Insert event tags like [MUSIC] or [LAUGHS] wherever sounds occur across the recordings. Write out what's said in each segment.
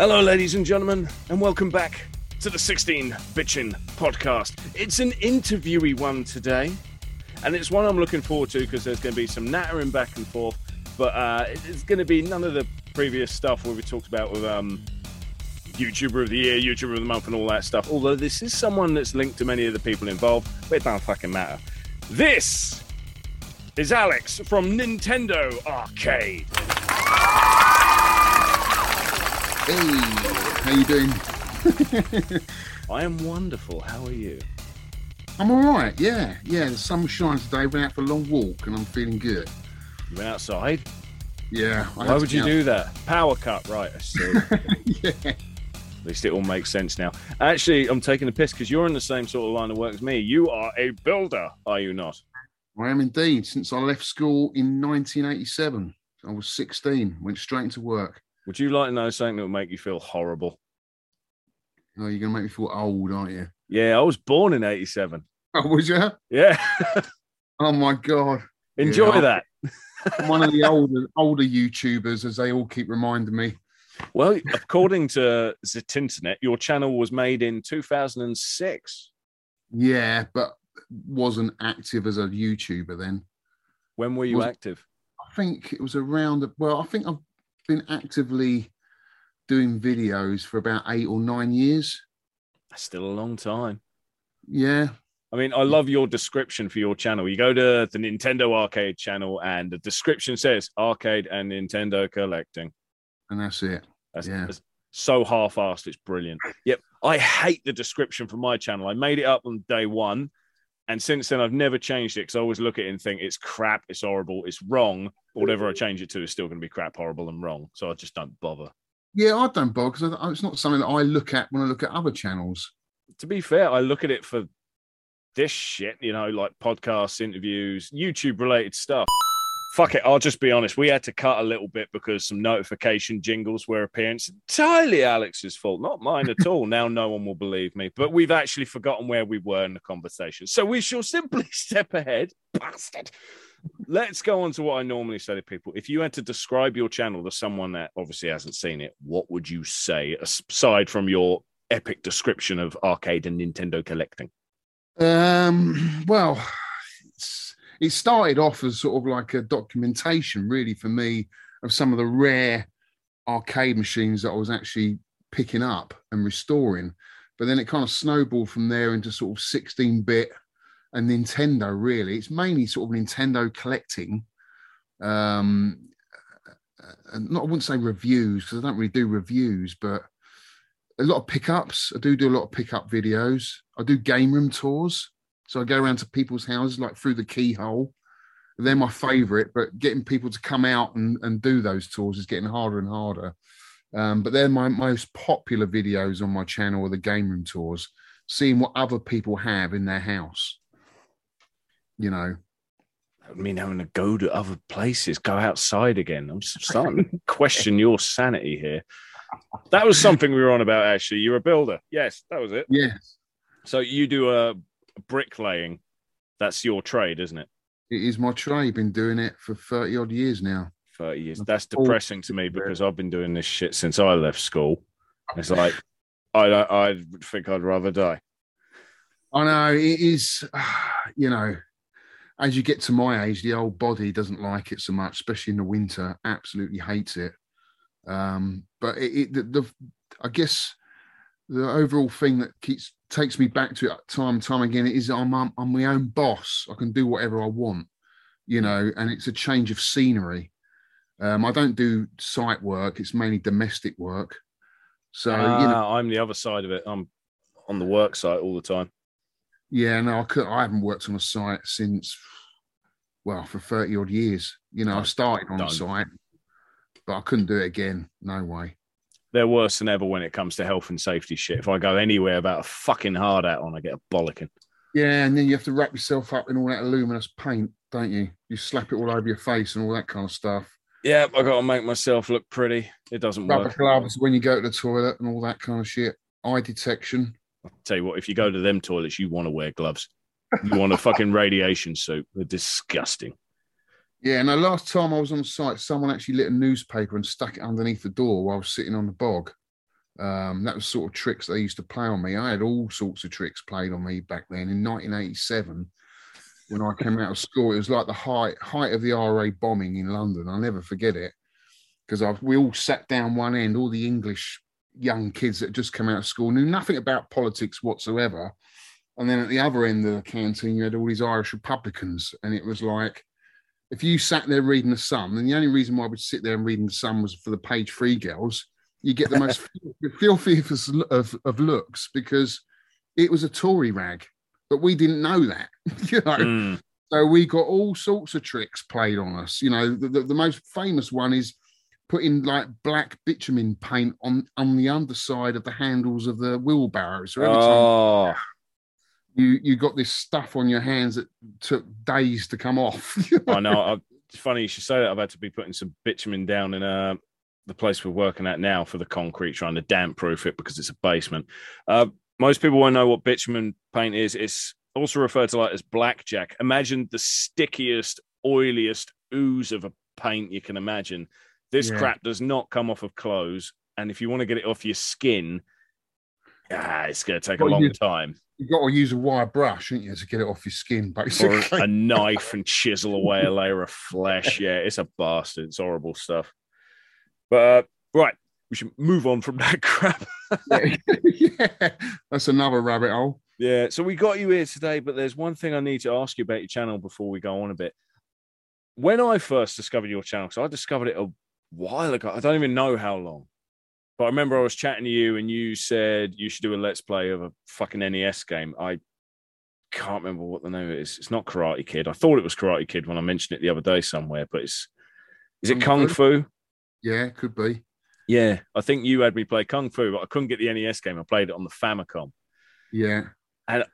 Hello, ladies and gentlemen, and welcome back to the 16 Bitchin podcast. It's an interviewy one today, and it's one I'm looking forward to because there's going to be some nattering back and forth, but uh, it's going to be none of the previous stuff where we talked about with um, YouTuber of the year, YouTuber of the month, and all that stuff. Although this is someone that's linked to many of the people involved, but it don't fucking matter. This is Alex from Nintendo Arcade. Hey, how you doing? [LAUGHS] I am wonderful. How are you? I'm all right. Yeah, yeah. The sun was shining today. Went out for a long walk, and I'm feeling good. You went outside? Yeah. I Why would you get do that? Power cut, right? I [LAUGHS] see. yeah. At least it all makes sense now. Actually, I'm taking a piss because you're in the same sort of line of work as me. You are a builder, are you not? I am indeed. Since I left school in 1987, I was 16. Went straight into work. Would you like to know something that would make you feel horrible? Oh, you're gonna make me feel old, aren't you? Yeah, I was born in 87. Oh, was you? Yeah. [LAUGHS] Oh my god. Enjoy Yeah. that. I'm one of the older older YouTubers, as they all keep reminding me. Well, according to the internet, your channel was made in 2006. Yeah, but wasn't active as a YouTuber then. When were you Was- active? I think it was around. Well, I think I've been actively doing videos for about eight or nine years. That's still a long time. Yeah, I mean, I love your description for your channel. You go to the Nintendo Arcade channel, and the description says arcade and Nintendo collecting. and that's it. That's, Yeah. that's so half-assed. It's brilliant. Yep. I hate the description for my channel. I made it up on day one, and since then I've never changed it because I always look at it and think it's crap, it's horrible, it's wrong. Whatever I change it to is still going to be crap, horrible, and wrong. So I just don't bother. Yeah, I don't bother because it's not something that I look at when I look at other channels. To be fair, I look at it for this shit, you know, like podcasts, interviews, YouTube related stuff. Fuck it, I'll just be honest. We had to cut a little bit because some notification jingles were appearing. It's entirely Alex's fault, not mine at all. now no one will believe me, but we've actually forgotten where we were in the conversation. So we shall simply [LAUGHS] step ahead. Bastard. Let's go on to what I normally say to people. If you had to describe your channel to someone that obviously hasn't seen it, what would you say aside from your epic description of arcade and Nintendo collecting? Um, well, it started off as sort of like a documentation, really, for me, of some of the rare arcade machines that I was actually picking up and restoring. But then it kind of snowballed from there into sort of 16 bit and Nintendo, really. It's mainly sort of Nintendo collecting. Um, not, I wouldn't say reviews because I don't really do reviews, but a lot of pickups. I do do a lot of pickup videos. I do game room tours. So I go around to people's houses, like through the keyhole. They're my favorite, but getting people to come out and, and do those tours is getting harder and harder. Um, but they're my most popular videos on my channel are the game room tours, seeing what other people have in their house. You know, I mean, having to go to other places, go outside again. I'm [LAUGHS] starting to question your sanity here. That was something we were on about, actually. You're a builder. Yes, that was it. yes, So you do a bricklaying. That's your trade, isn't it? it is my trade. Been doing it for 30 odd years now. 30 years. That's depressing to me because I've been doing this shit since I left school. It's like, I, I think I'd rather die. I know it is, [SIGHS] you know, as you get to my age, the old body doesn't like it so much, especially in the winter. Absolutely hates it. Um, but it, it the, the, I guess, the overall thing that keeps takes me back to it time and time again is I'm, I'm I'm my own boss. I can do whatever I want, you know, and it's a change of scenery. Um, I don't do site work; it's mainly domestic work. So you know, Ah, I'm the other side of it. I'm on the work site all the time. Yeah, no, I could. I haven't worked on a site since, well, for thirty odd years. You know, I started on a site, but I couldn't do it again. No way. They're worse than ever when it comes to health and safety shit. If I go anywhere about a fucking hard hat on, I get a bollocking. Yeah, and then you have to wrap yourself up in all that luminous paint, don't you? You slap it all over your face and all that kind of stuff. Yeah, I got to make myself look pretty. It doesn't Rubber work. gloves when you go to the toilet and all that kind of shit. Eye detection. I'll tell you what, if you go to them toilets, you want to wear gloves. You want a fucking radiation suit. They're disgusting. Yeah, and the last time I was on site, someone actually lit a newspaper and stuck it underneath the door while I was sitting on the bog. Um, that was sort of tricks they used to play on me. I had all sorts of tricks played on me back then. In 1987, when I came out of school, it was like the height height of the RA bombing in London. I'll never forget it because we all sat down one end, all the English young kids that just come out of school knew nothing about politics whatsoever. And then at the other end of the canteen, you had all these Irish Republicans, and it was like if you sat there reading the Sun, and the only reason why I would sit there and reading the Sun was for the page three girls, you get the most [LAUGHS] filthiest of, of looks because it was a Tory rag, but we didn't know that, [LAUGHS] you know. Mm. So we got all sorts of tricks played on us. You know, the, the, the most famous one is putting like black bitumen paint on on the underside of the handles of the wheelbarrows. So every oh. time you you got this stuff on your hands that took days to come off. [LAUGHS] I know. I, it's funny you should say that. I've had to be putting some bitumen down in uh, the place we're working at now for the concrete, trying to damp proof it because it's a basement. Uh, most people won't know what bitumen paint is. It's also referred to like as blackjack. Imagine the stickiest, oiliest ooze of a paint you can imagine. This yeah. crap does not come off of clothes, and if you want to get it off your skin, ah, it's going to take well, a long you, time. You've got to use a wire brush, haven't you, to get it off your skin, basically. Or a [LAUGHS] knife and chisel away a layer of flesh. Yeah, it's a bastard. It's horrible stuff. But uh, right, we should move on from [LAUGHS] that crap. yeah, [LAUGHS] yeah, that's another rabbit hole. Yeah, so we got you here today, but there's one thing I need to ask you about your channel before we go on a bit. When I first discovered your channel, so I discovered it a while ago, I don't even know how long, but I remember I was chatting to you and you said you should do a let's play of a fucking NES game. I can't remember what the name is. It's not Karate Kid. I thought it was Karate Kid when I mentioned it the other day somewhere, but it's is it Kung, Kung Fu? Fu? Yeah, could be. Yeah, I think you had me play Kung Fu, but I couldn't get the NES game. I played it on the Famicom. Yeah. And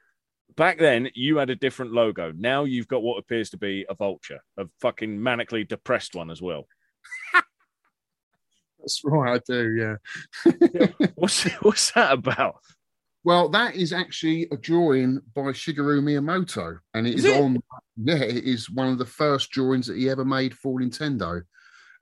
back then, you had a different logo. Now you've got what appears to be a vulture, a fucking manically depressed one as well. [LAUGHS] That's right, I do. Yeah. [LAUGHS] what's what's that about? Well, that is actually a drawing by Shigeru Miyamoto, and it is, is it? on. Yeah, it is one of the first drawings that he ever made for Nintendo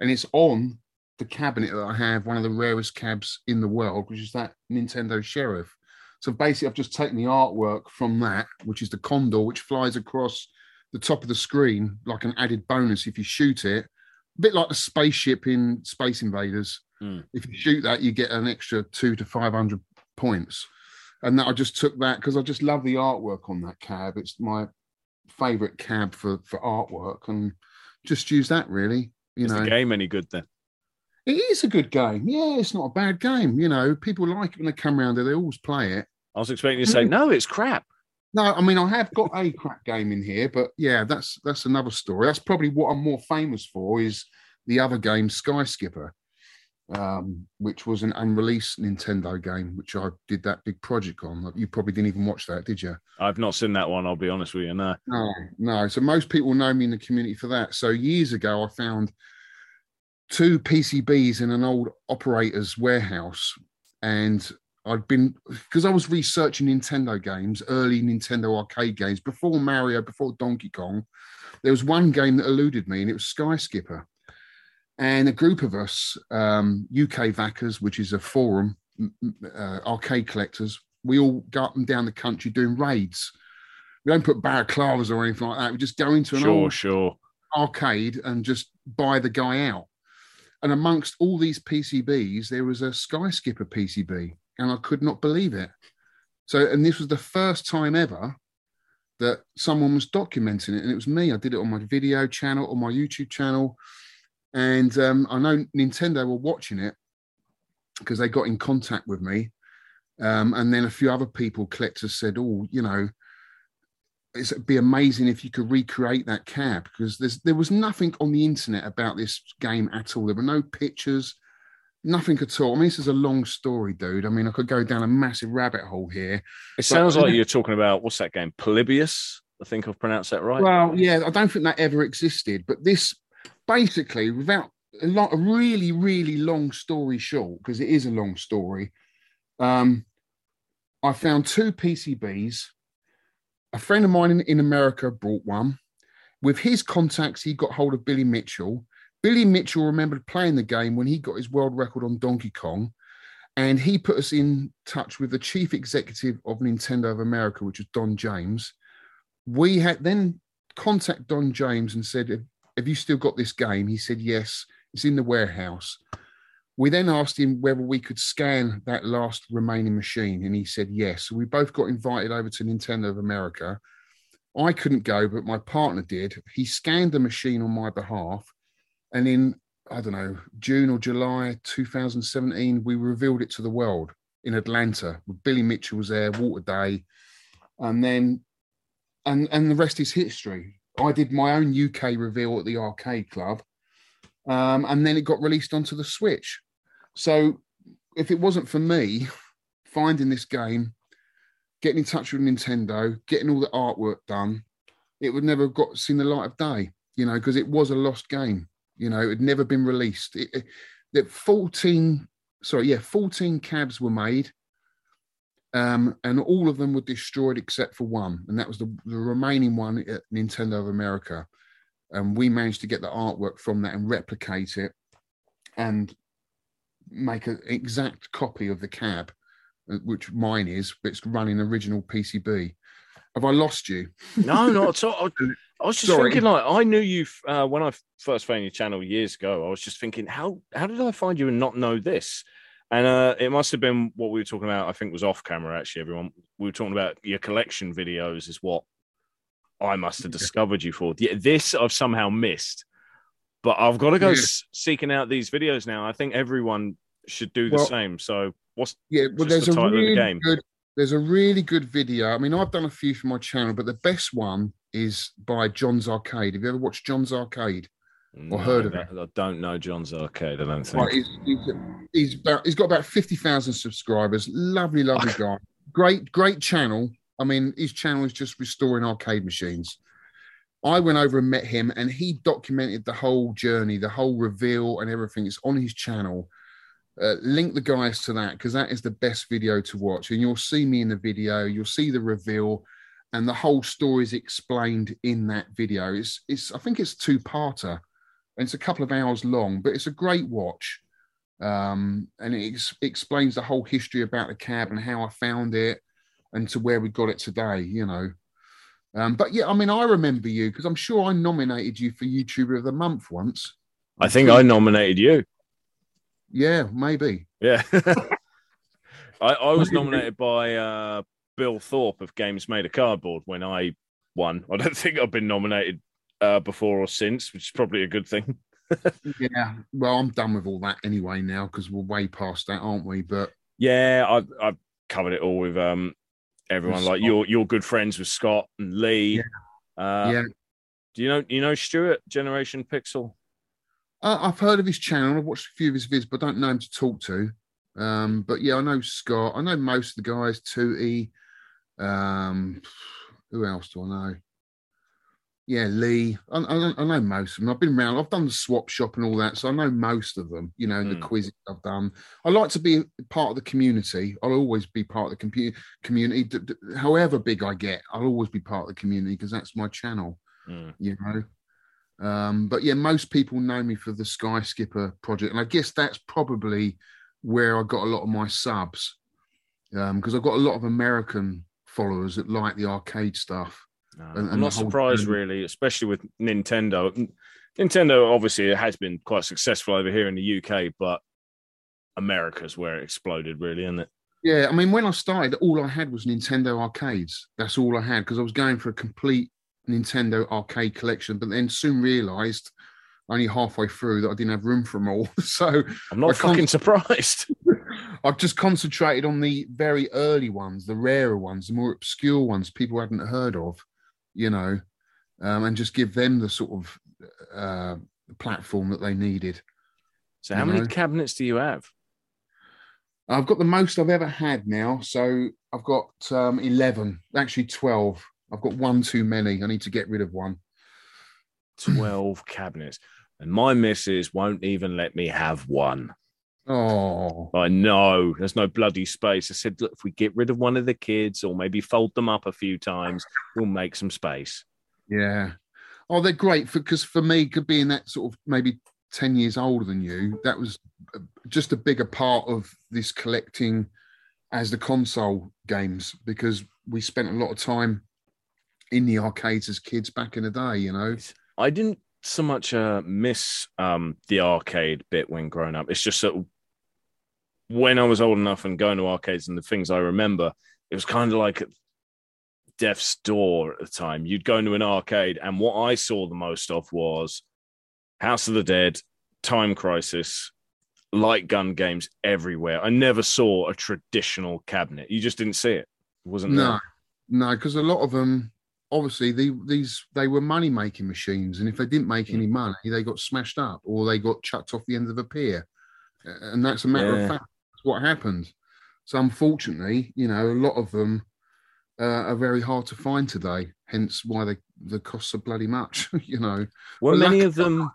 and it's on the cabinet that I have, one of the rarest cabs in the world, which is that Nintendo Sheriff. So basically, I've just taken the artwork from that, which is the condor, which flies across the top of the screen like an added bonus if you shoot it. A bit like the spaceship in Space Invaders. Mm. If you shoot that, you get an extra two to 500 points. And that I just took that because I just love the artwork on that cab. It's my favorite cab for, for artwork and just use that really. You is know, the game any good then? It is a good game. Yeah, it's not a bad game. You know, people like it when they come around there. They always play it. I was expecting you to say, no, it's crap. No, I mean I have got a crap game in here, but yeah, that's that's another story. That's probably what I'm more famous for is the other game, Sky Skipper, um, which was an unreleased Nintendo game, which I did that big project on. You probably didn't even watch that, did you? I've not seen that one. I'll be honest with you. No, no, no. So most people know me in the community for that. So years ago, I found two PCBs in an old operator's warehouse, and I'd been because I was researching Nintendo games, early Nintendo arcade games before Mario, before Donkey Kong. There was one game that eluded me, and it was Sky Skipper and a group of us, um, UK Vackers, which is a forum, uh, arcade collectors, we all go up and down the country doing raids. We don't put balaclavas or anything like that. We just go into an sure, old sure. arcade and just buy the guy out. And amongst all these PCBs, there was a Sky Skipper PCB, and I could not believe it. So, and this was the first time ever that someone was documenting it, and it was me. I did it on my video channel, on my YouTube channel. And um, I know Nintendo were watching it because they got in contact with me. Um, and then a few other people, collectors, said, "Oh, you know, it'd be amazing if you could recreate that cab because there was nothing on the internet about this game at all. There were no pictures, nothing at all. I mean, this is a long story, dude. I mean, I could go down a massive rabbit hole here. It sounds like you're talking about what's that game, Polybius? I think I've pronounced that right. Well, yeah, I don't think that ever existed, but this basically, without a lot, a really, really long story short, because it is a long story, um, I found two PCBs. A friend of mine in, in America brought one. With his contacts, he got hold of Billy Mitchell. Billy Mitchell remembered playing the game when he got his world record on Donkey Kong. and he put us in touch with the chief executive of Nintendo of America, which was Don James. We had then contact Don James and said, "Have you still got this game?" He said, "Yes, it's in the warehouse." We then asked him whether we could scan that last remaining machine, and he said yes. We both got invited over to Nintendo of America. I couldn't go, but my partner did. He scanned the machine on my behalf, and in I don't know June or July 2017, we revealed it to the world in Atlanta. With Billy Mitchell was there, Walter Day, and then and and the rest is history. I did my own UK reveal at the Arcade Club, um, and then it got released onto the Switch. So if it wasn't for me [LAUGHS] finding this game, getting in touch with Nintendo, getting all the artwork done, it would never have got seen the light of day. You know, because it was a lost game. You know, it had never been released. It, it, that 14, sorry, yeah, 14 cabs were made. Um, and all of them were destroyed except for one, and that was the, the remaining one at Nintendo of America. And we managed to get the artwork from that and replicate it and make an exact copy of the cab, uh, which mine is, but it's running original PCB. Have I lost you? No, not at all. [LAUGHS] I, was just Sorry. thinking, like, I knew you uh, when I first found your channel years ago. I was just thinking, how how did I find you and not know this? And uh, it must have been what we were talking about. I think was off camera. Actually, everyone we were talking about your collection videos is what I must have discovered you for. Yeah, this I've somehow missed, but I've got to go Yeah. seeking out these videos now. I think everyone should do the Well- same. So what's Yeah, well, there's the a title of the really game. good. There's a really good video. I mean, I've done a few for my channel, but the best one is by John's Arcade. Have you ever watched John's Arcade? No, heard of that- I don't know John's Arcade. I don't think. Right, he's, he's, he's about he's got about fifty thousand subscribers. Lovely, lovely [LAUGHS] guy. Great, great channel. I mean, his channel is just restoring arcade machines. I went over and met him, and he documented the whole journey, the whole reveal, and everything. It's on his channel. Uh, link the guys to that because that is the best video to watch, and you'll see me in the video. You'll see the reveal, and the whole story is explained in that video. It's, it's I think it's two parter, and it's a couple of hours long, but it's a great watch um, and it ex- explains the whole history about the cab and how I found it and to where we got it today, you know. Um, but yeah, I mean, I remember you because I'm sure I nominated you for YouTuber of the Month once. I think I nominated you. Yeah, maybe. Yeah. [LAUGHS] I, I was nominated by uh, Bill Thorpe of Games Made of Cardboard when I won. [LAUGHS] I don't think I've been nominated uh, before or since, which is probably a good thing. [LAUGHS] Yeah. Well, I'm done with all that anyway now because we're way past that, aren't we? But Yeah, I've, I've covered it all with um, everyone. With like Scott. you're you're good friends with Scott and Lee. Uh, yeah, Do you know you know Stuart Generation Pixel? uh, I've heard of his channel. I've watched a few of his vids, but I don't know him to talk to. Um, but yeah, I know Scott. I know most of the guys. Tootie. Um, who else do I know? Yeah, Lee. I, I, I know most of them. I've been around. I've done the swap shop and all that, so I know most of them. You know, and the Hmm. quizzes I've done. I like to be part of the community. I'll always be part of the compu- community. D- d- however big I get, I'll always be part of the community because that's my channel Mm. you know. Um, but yeah, most people know me for the Sky Skipper project, and I guess that's probably where I got a lot of my subs because I've got a lot of American followers that like the arcade stuff. No, And- I'm not surprised, journey. really, especially with Nintendo. Nintendo obviously has been quite successful over here in the UK, but America's where it exploded, really, isn't it? Yeah, I mean, when I started, all I had was Nintendo arcades. That's all I had because I was going for a complete Nintendo arcade collection, but then soon realised only halfway through that I didn't have room for them all. [LAUGHS] so I'm not I fucking surprised. [LAUGHS] [LAUGHS] I've just concentrated on the very early ones, the rarer ones, the more obscure ones people hadn't heard of, you know, um, and just give them the sort of uh, platform that they needed. So, how many know. cabinets do you have? I've got the most I've ever had now. So I've got um, 11, actually 12. I've got one too many. I need to get rid of one. 12 cabinets. And my missus won't even let me have one. Oh, I know there's no bloody space. I said, look, if we get rid of one of the kids or maybe fold them up a few times, we'll make some space. yeah. Oh, they're great because for, me, could be in that sort of maybe 10 years older than you, that was uh, just a bigger part of this collecting as the console games because we spent a lot of time in the arcades as kids back in the day, you know. I didn't so much uh, miss um, the arcade bit when growing up. It's just that when I was old enough and going to arcades and the things I remember, it was kind of like death's door at the time. You'd go into an arcade, and what I saw the most of was House of the Dead, Time Crisis, light gun games everywhere. I never saw a traditional cabinet. You just didn't see it. it wasn't no, there. no, because a lot of them, obviously, the, these they were money making machines, and if they didn't make Mm. any money, they got smashed up or they got chucked off the end of a pier, and that's a matter Yeah. of fact. That's what happened. So unfortunately, you know, a lot of them uh, are very hard to find today. Hence why they the costs are bloody much. [LAUGHS] you know, Were Well, many of them?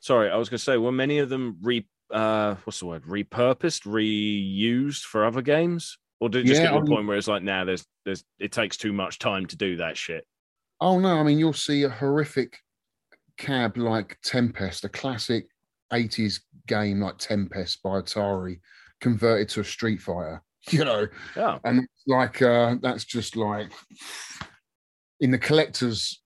Sorry, I was going to say, were many of them re? Uh, what's the word? Repurposed, reused for other games, or did it just Yeah, get to a mean- point where it's like, now nah, there's, there's, it takes too much time to do that shit. Oh no, I mean you'll see a horrific cab like Tempest, a classic 80s game like Tempest by Atari, converted to a Street Fighter. [LAUGHS] You know, Yeah, and like uh that's just like in the collectors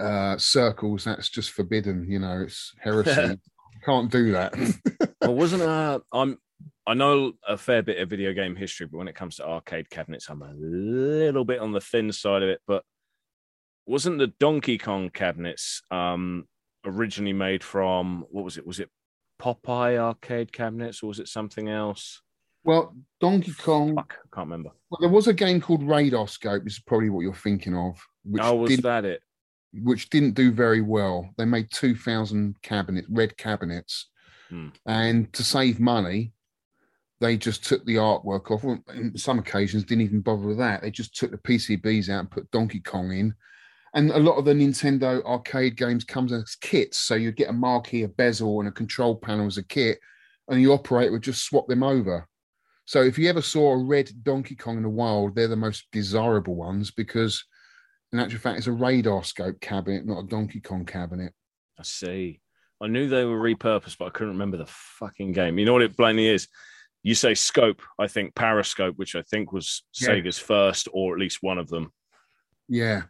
uh circles, that's just forbidden, you know, it's [LAUGHS] heresy. Can't do that. [LAUGHS] well, wasn't uh, I'm. I know a fair bit of video game history, but when it comes to arcade cabinets, I'm a little bit on the thin side of it. But wasn't the Donkey Kong cabinets um originally made from what was it? Was it Popeye arcade cabinets, or was it something else? well, Donkey Kong, Fuck, I can't remember. well, there was a game called Radar Scope, this is probably what you're thinking of, which oh, was didn't that it? which didn't do very well. They made 2,000 cabinets, red cabinets. Hmm. And to save money, they just took the artwork off. In some occasions, didn't even bother with that. They just took the PCBs out and put Donkey Kong in. And a lot of the Nintendo arcade games comes as kits. So you'd get a marquee, a bezel, and a control panel as a kit, and the operator would just swap them over. So if you ever saw a red Donkey Kong in the wild, they're the most desirable ones because in actual fact, it's a radar scope cabinet, not a Donkey Kong cabinet. I see. I knew they were repurposed, but I couldn't remember the fucking game. You know what it plainly is? You say scope, I think Periscope, which I think was Yeah. Sega's first, or at least one of them. Yeah.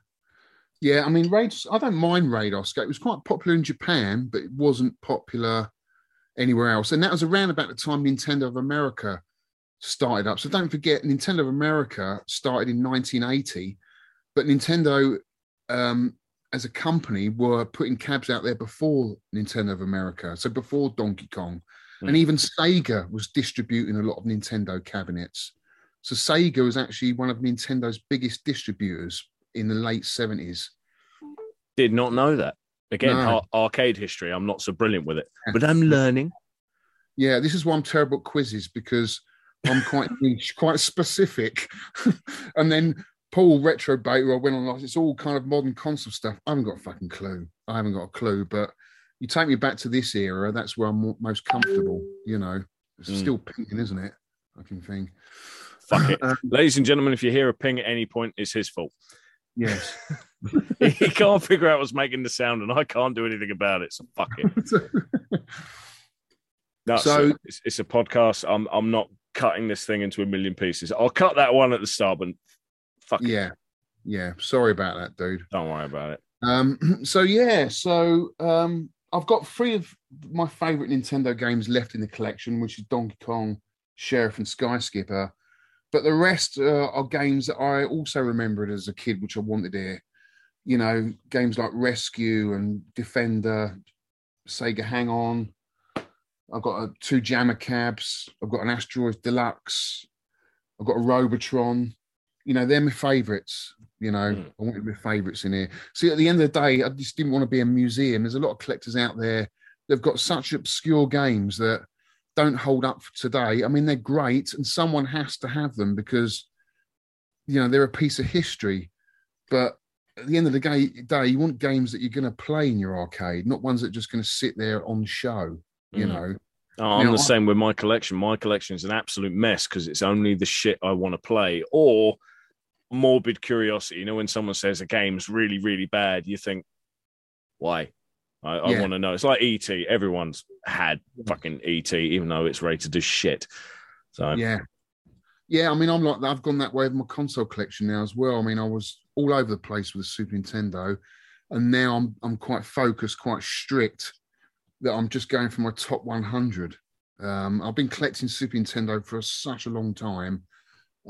Yeah, I mean, radar, I don't mind radar scope. It was quite popular in Japan, but it wasn't popular anywhere else. And that was around about the time Nintendo of America started up. So don't forget, Nintendo of America started in 1980, but Nintendo um, as a company were putting cabs out there before Nintendo of America. So before Donkey Kong. And Hmm. even Sega was distributing a lot of Nintendo cabinets. So Sega was actually one of Nintendo's biggest distributors in the late 70s. Did not know that. Again, No. ar- arcade history. I'm not so brilliant with it, but I'm learning. Yeah, this is why I'm terrible at quizzes because I'm quite [LAUGHS] niche, quite specific. [LAUGHS] and then Paul Retro Baker, I went on it's all kind of modern console stuff. I haven't got a fucking clue. I haven't got a clue, but you take me back to this era, that's where I'm most comfortable, you know. It's Mm. still pinging, isn't it? Fucking thing. Fuck it. [LAUGHS] Um, Ladies and gentlemen, if you hear a ping at any point, it's his fault. yes. [LAUGHS] he can't figure out what's making the sound, and I can't do anything about it. So fuck it. No, [LAUGHS] So- it's, it's a podcast. I'm I'm not cutting this thing into a million pieces. I'll cut that one at the start, but fuck it. yeah. Yeah. Sorry about that, dude. Don't worry about it. Um, [CLEARS THROAT] so yeah, so um, I've got three of my favorite Nintendo games left in the collection, which is Donkey Kong, Sheriff, and Sky Skipper. But the rest uh, are games that I also remembered as a kid, which I wanted here. You know, games like Rescue and Defender, Sega Hang On. I've got uh, two JAMMA Cabs. I've got an Asteroid Deluxe. I've got a Robotron. You know, they're my favorites. You know, Mm. I wanted my favorites in here. See, at the end of the day, I just didn't want to be a museum. There's a lot of collectors out there. They've got such obscure games that don't hold up for today. I mean, they're great, and someone has to have them because, you know, they're a piece of history. But at the end of the day, day you want games that you're going to play in your arcade, not ones that are just going to sit there on show. You Mm. know, Oh, I'm know, the I- same with my collection. My collection is an absolute mess because it's only the shit I want to play or morbid curiosity. You know, when someone says a game's really, really bad, you think, why? I, I Yeah. want to know. It's like ET. Everyone's had fucking ET, even though it's rated as shit. So Yeah. Yeah, I mean, I'm like I've gone that way with my console collection now as well. I mean, I was all over the place with the Super Nintendo, and now I'm I'm quite focused, quite strict. That I'm just going for my top 100. Um, I've been collecting Super Nintendo for such a long time,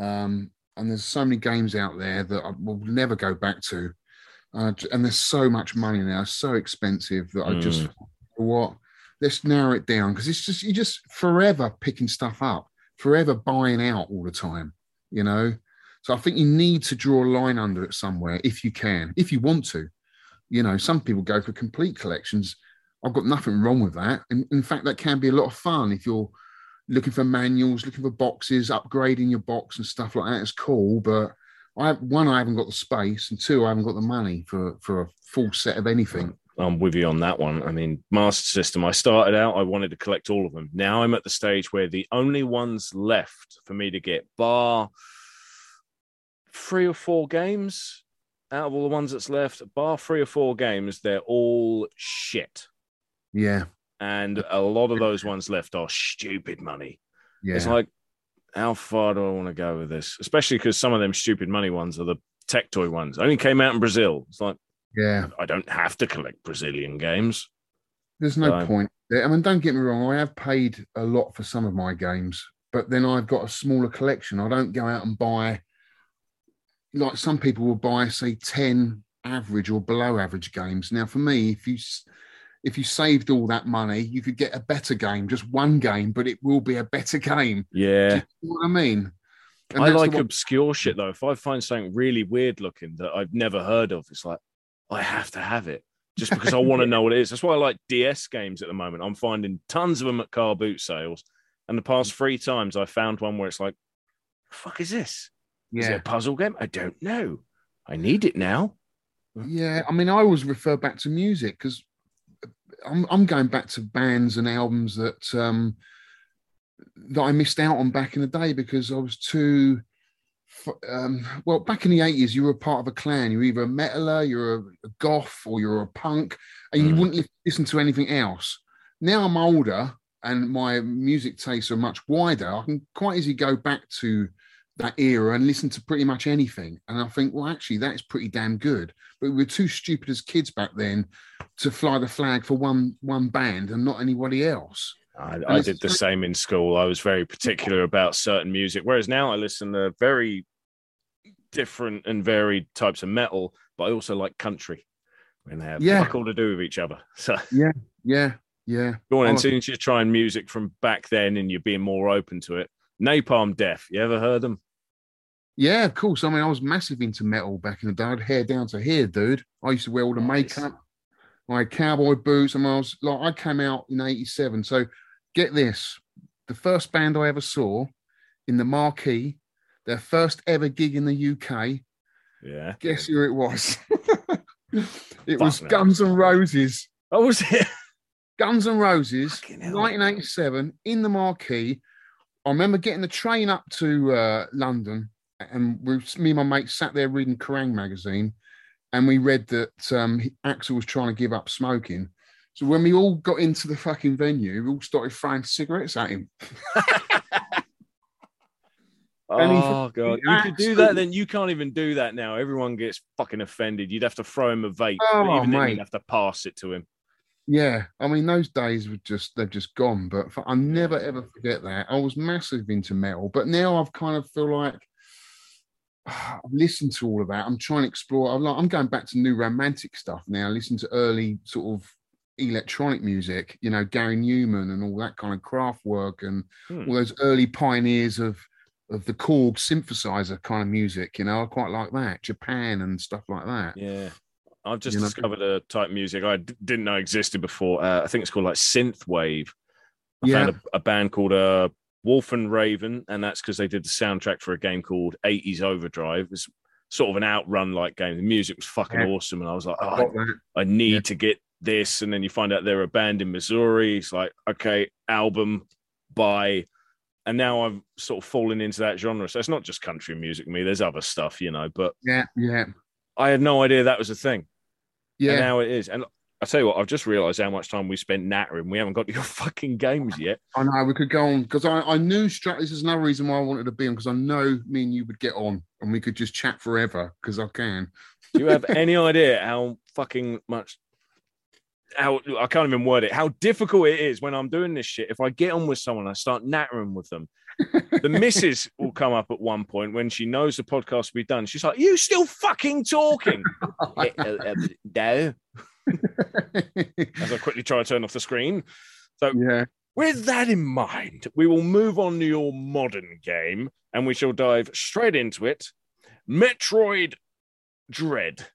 um, and there's so many games out there that I will never go back to. Uh, and there's so much money now, so expensive that I just what let's narrow it down because it's just you're just forever picking stuff up forever buying out all the time, you know. So I think you need to draw a line under it somewhere if you can, if you want to. You know, some people go for complete collections. I've got nothing wrong with that. In, in fact, that can be a lot of fun if you're looking for manuals, looking for boxes, upgrading your box and stuff like that is cool, but I one, I haven't got the space, and two, I haven't got the money for for a full set of anything. I'm with you on that one. I mean, Master System, I started out, I wanted to collect all of them. Now I'm at the stage where the only ones left for me to get, bar three or four games out of all the ones that's left, bar three or four games, they're all shit. Yeah, And a lot of those ones left are stupid money. yeah, It's like, how far do I want to go with this? Especially because some of them stupid money ones are the Tectoy ones. Only came out in Brazil. It's like, yeah. I don't have to collect Brazilian games. There's no So- point. I mean, don't get me wrong. I have paid a lot for some of my games, but then I've got a smaller collection. I don't go out and buy like some people will buy, say, ten average or below average games. Now, for me, if you if you saved all that money, you could get a better game, just one game, but it will be a better game. Yeah. you know what I mean? And I like one- obscure shit though. If I find something really weird looking that I've never heard of, it's like I have to have it just because I [LAUGHS] want to know what it is. That's why I like DS games at the moment. I'm finding tons of them at car boot sales. And the past mm. three times I found one where it's like, fuck is this? Is it yeah. a puzzle game? I don't know. I need it now. Yeah, I mean, I always refer back to music because I'm I'm going back to bands and albums that um that I missed out on back in the day because I was too. Um, well, back in the eighties, you were a part of a clan. You're either a metaler, you're a, a goth, or you're a punk, and you Mm. wouldn't listen to anything else. Now I'm older and my music tastes are much wider. I can quite easily go back to that era and listen to pretty much anything. And I think, well, actually, that is pretty damn good. But we were too stupid as kids back then to fly the flag for one one band and not anybody else. I, I did the same in school. I was very particular about certain music, whereas now I listen to very different and varied types of metal, but I also like country when they have Yeah. fuck all to do with each other. [LAUGHS] So Yeah, yeah. go on, and since you're trying music from back then and you're being more open to it, Napalm Death, you ever heard them? Yeah, of course. I mean, I was massive into metal back in the day. I had hair down to here, dude. I used to wear all the Nice. makeup, my cowboy boots. I mean, I was like, I came out in '87. So get this: the first band I ever saw in the marquee, their first ever gig in the UK. Yeah. Guess who it was? [LAUGHS] it Fuck was. Guns N' Roses. Oh, was it? Guns N' Roses, Fucking 1987, in the marquee. I remember getting the train up to uh, London, and we, me and my mate sat there reading Kerrang magazine, and we read that um, Axl was trying to give up smoking. So when we all got into the fucking venue, we all started throwing cigarettes at him. [LAUGHS] And he- Oh god, you could do that. Then you can't even do that now. Everyone gets fucking offended. You'd have to throw him a vape. Oh, even then, you'd have to pass it to him. Yeah, I mean those days were just they've just gone. But for, I never ever forget that. I was massive into metal, but now I've kind of feel like [SIGHS] I've listened to all of that. I'm trying to explore. I'm like I'm going back to new romantic stuff now. Listen to early sort of electronic music. You know, Gary Numan and all that kind of Kraftwerk and Hmm. all those early pioneers of of the Korg synthesizer kind of music. You know, I quite like that. Japan and stuff like that. Yeah. I've just You know? discovered a type of music I d- didn't know existed before. Uh, I think it's called like synth wave. I Yeah. found a, a band called uh, Wolf and Raven, and that's because they did the soundtrack for a game called 80s Overdrive. It's sort of an outrun like game. The music was fucking Yeah. awesome, and I was like, oh, I, I need Yeah. to get this. And then you find out they're a band in Missouri. It's like, okay, album, by And now I'm sort of falling into that genre. So it's not just country music, me. There's other stuff, you know. But Yeah, yeah, I had no idea that was a thing. And yeah. now it is. And I tell you what, I've just realised how much time we spent nattering. We haven't got to your [LAUGHS] fucking games yet. I know we could go on because I, I knew straight. This is another reason why I wanted to be on because I know me and you would get on and we could just chat forever because I can. Do you have any [LAUGHS] idea how fucking much? How I can't even word it. How difficult it is when I'm doing this shit. If I get on with someone, I start nattering with them. The missus will come up at one point when she knows the podcast will be done. She's like, "You still fucking talking?" [LAUGHS] Uh, uh, no. As I quickly try to turn off the screen. So, yeah. with that in mind, we will move on to your modern game, and we shall dive straight into it. Metroid Dread.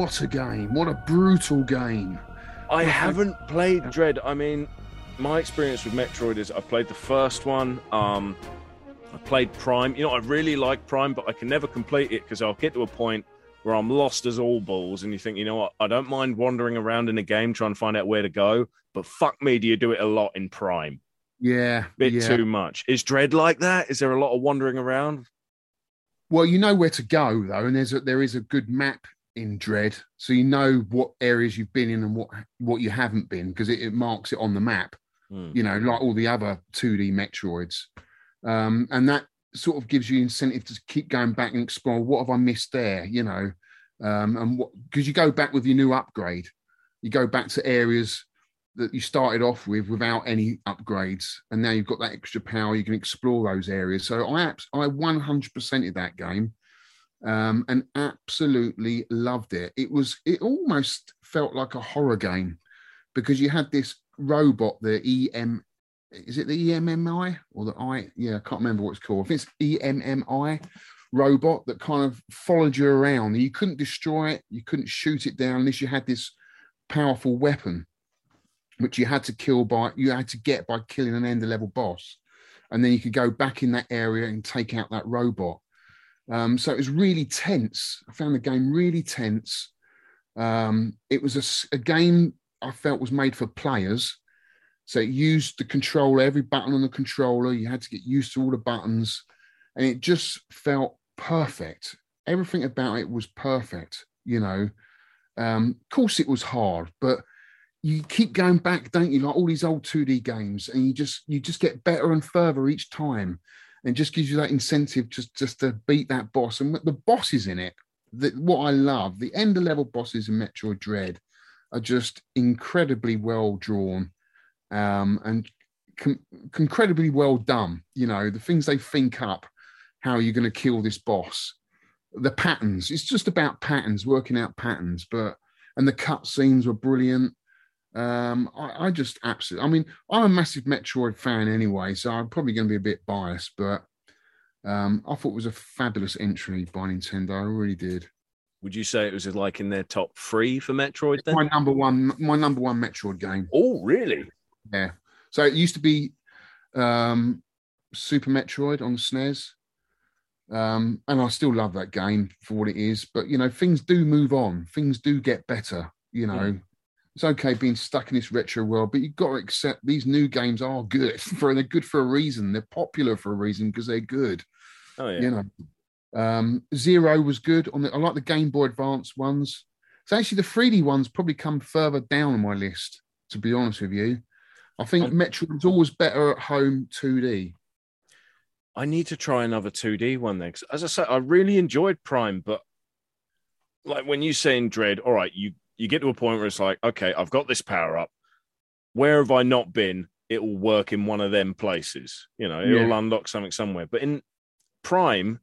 What a game. What a brutal game. I haven't played Dread. I mean, my experience with Metroid is I've played the first one. Um, I played Prime. You know, I really like Prime, but I can never complete it because I'll get to a point where I'm lost as all balls, and you think, you know what? I don't mind wandering around in a game trying to find out where to go, but fuck me, do you do it a lot in Prime? Yeah. Bit yeah. too much. Is Dread like that? Is there a lot of wandering around? Well, you know where to go though, and there's a, there is a good map in Dread, so you know what areas you've been in and what what you haven't been because it, it marks it on the map. Hmm. You know, like all the other 2D Metroids, um, and that sort of gives you incentive to keep going back and explore what have I missed there. You know, um, and what because you go back with your new upgrade, you go back to areas that you started off with without any upgrades, and now you've got that extra power. You can explore those areas. So I I 100% of that game, um, and absolutely loved it. It was it almost felt like a horror game because you had this robot, the EM. Is it the EMMI or the I? Yeah, I can't remember what it's called. I think it's EMMI robot that kind of followed you around. You couldn't destroy it, you couldn't shoot it down unless you had this powerful weapon which you had to kill by you had to get by killing an end level boss and then you could go back in that area and take out that robot um, so it was really tense. I found the game really tense. Um, it was a game i felt was made for players. So it used the controller every button on the controller you had to get used to all the buttons. And it just felt perfect. Everything about it was perfect you know. Um, of course it was hard but you keep going back, don't you? Like all these old 2D games, and you just you just get better and further each time, and just gives you that incentive just just to beat that boss. And the bosses in it, the, what I love, the end of level bosses in Metroid Dread are just incredibly well drawn, um, and com- incredibly well done. You know the things they think up, how are you're going to kill this boss, the patterns. It's just about patterns, working out patterns, but and the cut scenes were brilliant um, I, I just absolutely. I mean, I'm a massive Metroid fan anyway, so I'm probably going to be a bit biased, but um, I thought it was a fabulous entry by Nintendo. I really did. Would you say it was like in their top three for Metroid then? My number one, my number one Metroid game. Oh, really? Yeah. So it used to be um, Super Metroid on the SNES. Um, and I still love that game for what it is. But you know, things do move on. Things do get better. You know, it's okay being stuck in this retro world, but you've got to accept these new games are good [LAUGHS] for they're good for a reason. They're popular for a reason because they're good. Oh yeah. You know, um, Zero was good on the. I like the Game Boy Advance ones. So actually, the 3D ones probably come further down on my list. To be honest with you, I think Um, Metroid's always better at home 2D. I need to try another 2D one then. as I said, I really enjoyed Prime, but like when you say in Dread, all right, you you get to a point where it's like, okay, I've got this power up. Where have I not been? It will work in one of them places. You know, it'll Yeah. unlock something somewhere. But in Prime,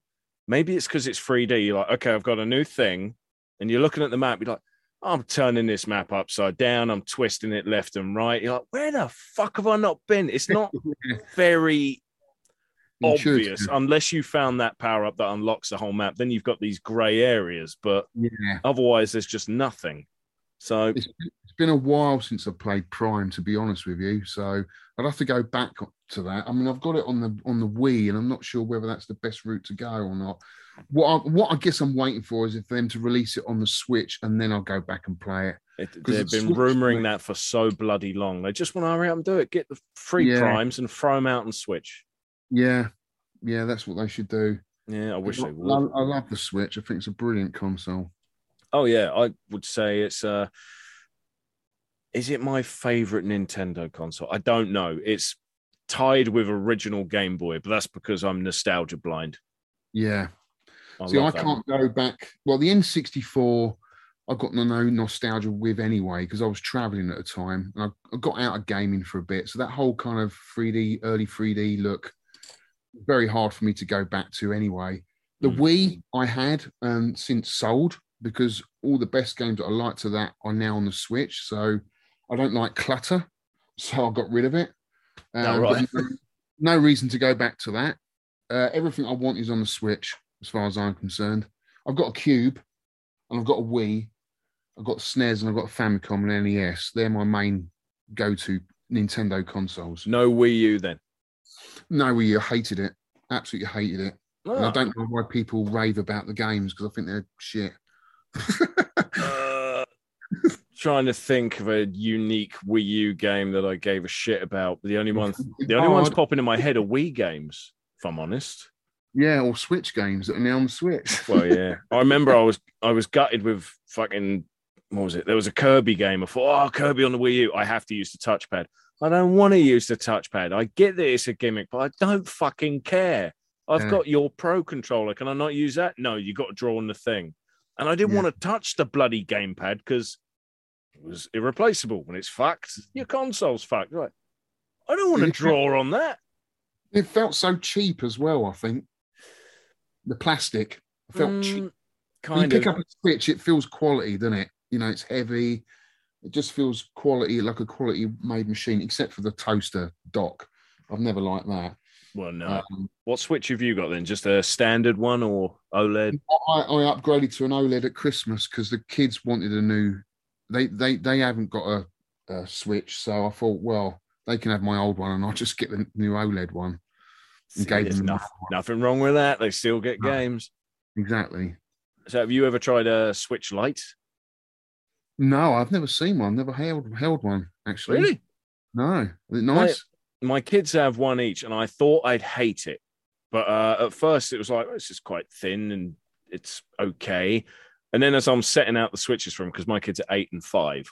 maybe it's because it's 3D. You're like, okay, I've got a new thing, and you're looking at the map. You're like, I'm turning this map upside down. I'm twisting it left and right. You're like, where the fuck have I not been? It's not [LAUGHS] very obvious unless you found that power up that unlocks the whole map. Then you've got these grey areas, but Yeah. otherwise, there's just nothing. So It's, it's been a while since I've played Prime, to be honest with you. So I'd have to go back to that. I mean, I've got it on the on the Wii, and I'm not sure whether that's the best route to go or not. What I, what I guess I'm waiting for is if them to release it on the Switch, and then I'll go back and play it. it, they've been Switch, rumoring that for so bloody long. They just want to hurry up and do it. Get the free Yeah. primes and throw them out and switch. Yeah, yeah, that's what they should do. Yeah, I wish I, they would. I, I love the Switch. I think it's a brilliant console. Oh yeah, I would say it's uh is it my favorite Nintendo console? I don't know. It's tied with original Game Boy, but that's because I'm nostalgia blind. Yeah. I See, I can't go back. Well, the N64, I've got no no nostalgia with anyway because I was traveling at the time and I, I got out of gaming for a bit. So that whole kind of 3D, early 3D look, very hard for me to go back to anyway. The Mm. Wii I had um, since sold because all the best games that I like to that are now on the Switch. So I don't like clutter. [LAUGHS] So I got rid of it. Oh, Um, right. no, no reason to go back to that. Uh, everything I want is on the Switch, as far as I'm concerned. I've got a Cube, and I've got a Wii, I've got SNES, and I've got a Famicom and NES. They're my main go-to Nintendo consoles. No Wii U then. No, Wii U, I hated it. Absolutely hated it. And I Ah, don't know why people rave about the games because I think they're shit. Uh, [LAUGHS] trying to think of a unique Wii U game that I gave a shit about. The only one the only ones popping in my head are Wii games, if I'm honest. yeah, or Switch games that are now on Switch. [LAUGHS] Well, yeah. [LAUGHS] I remember I was I was gutted with fucking what was it? There was a Kirby game. I thought, oh, Kirby on the Wii U. I have to use the touchpad. I don't want to use the touchpad. I get that it's a gimmick, but I don't fucking care. I've Yeah. got your pro controller. Can I not use that? No, you got to draw on the thing. And I didn't Yeah. want to touch the bloody gamepad because it was irreplaceable. When it's fucked, your console's fucked. Right. I don't want to draw on that. it felt so cheap as well. I think the plastic felt cheap. Mm, When you Kind pick of. up a Switch, it feels quality, doesn't it? You know, it's heavy. It just feels quality, like a quality made machine, except for the toaster dock. I've never liked that. Well, no. Um, What switch have you got then? Just a standard one or OLED? I, I upgraded to an OLED at Christmas because the kids wanted a new. They they they haven't got a, a Switch, so I thought, well, they can have my old one, and I'll just get the new OLED one. See, gave them no- one. nothing wrong with that. They still get No. games. Exactly. So, have you ever tried a Switch Lite? No, I've never seen one. Never held held one actually. Really? No. Is it nice? My kids have one each, and I thought I'd hate it, but uh, at first it was like, "Oh, it's just quite thin and it's okay. And then as I'm setting out the switches for them, because my kids are eight and five,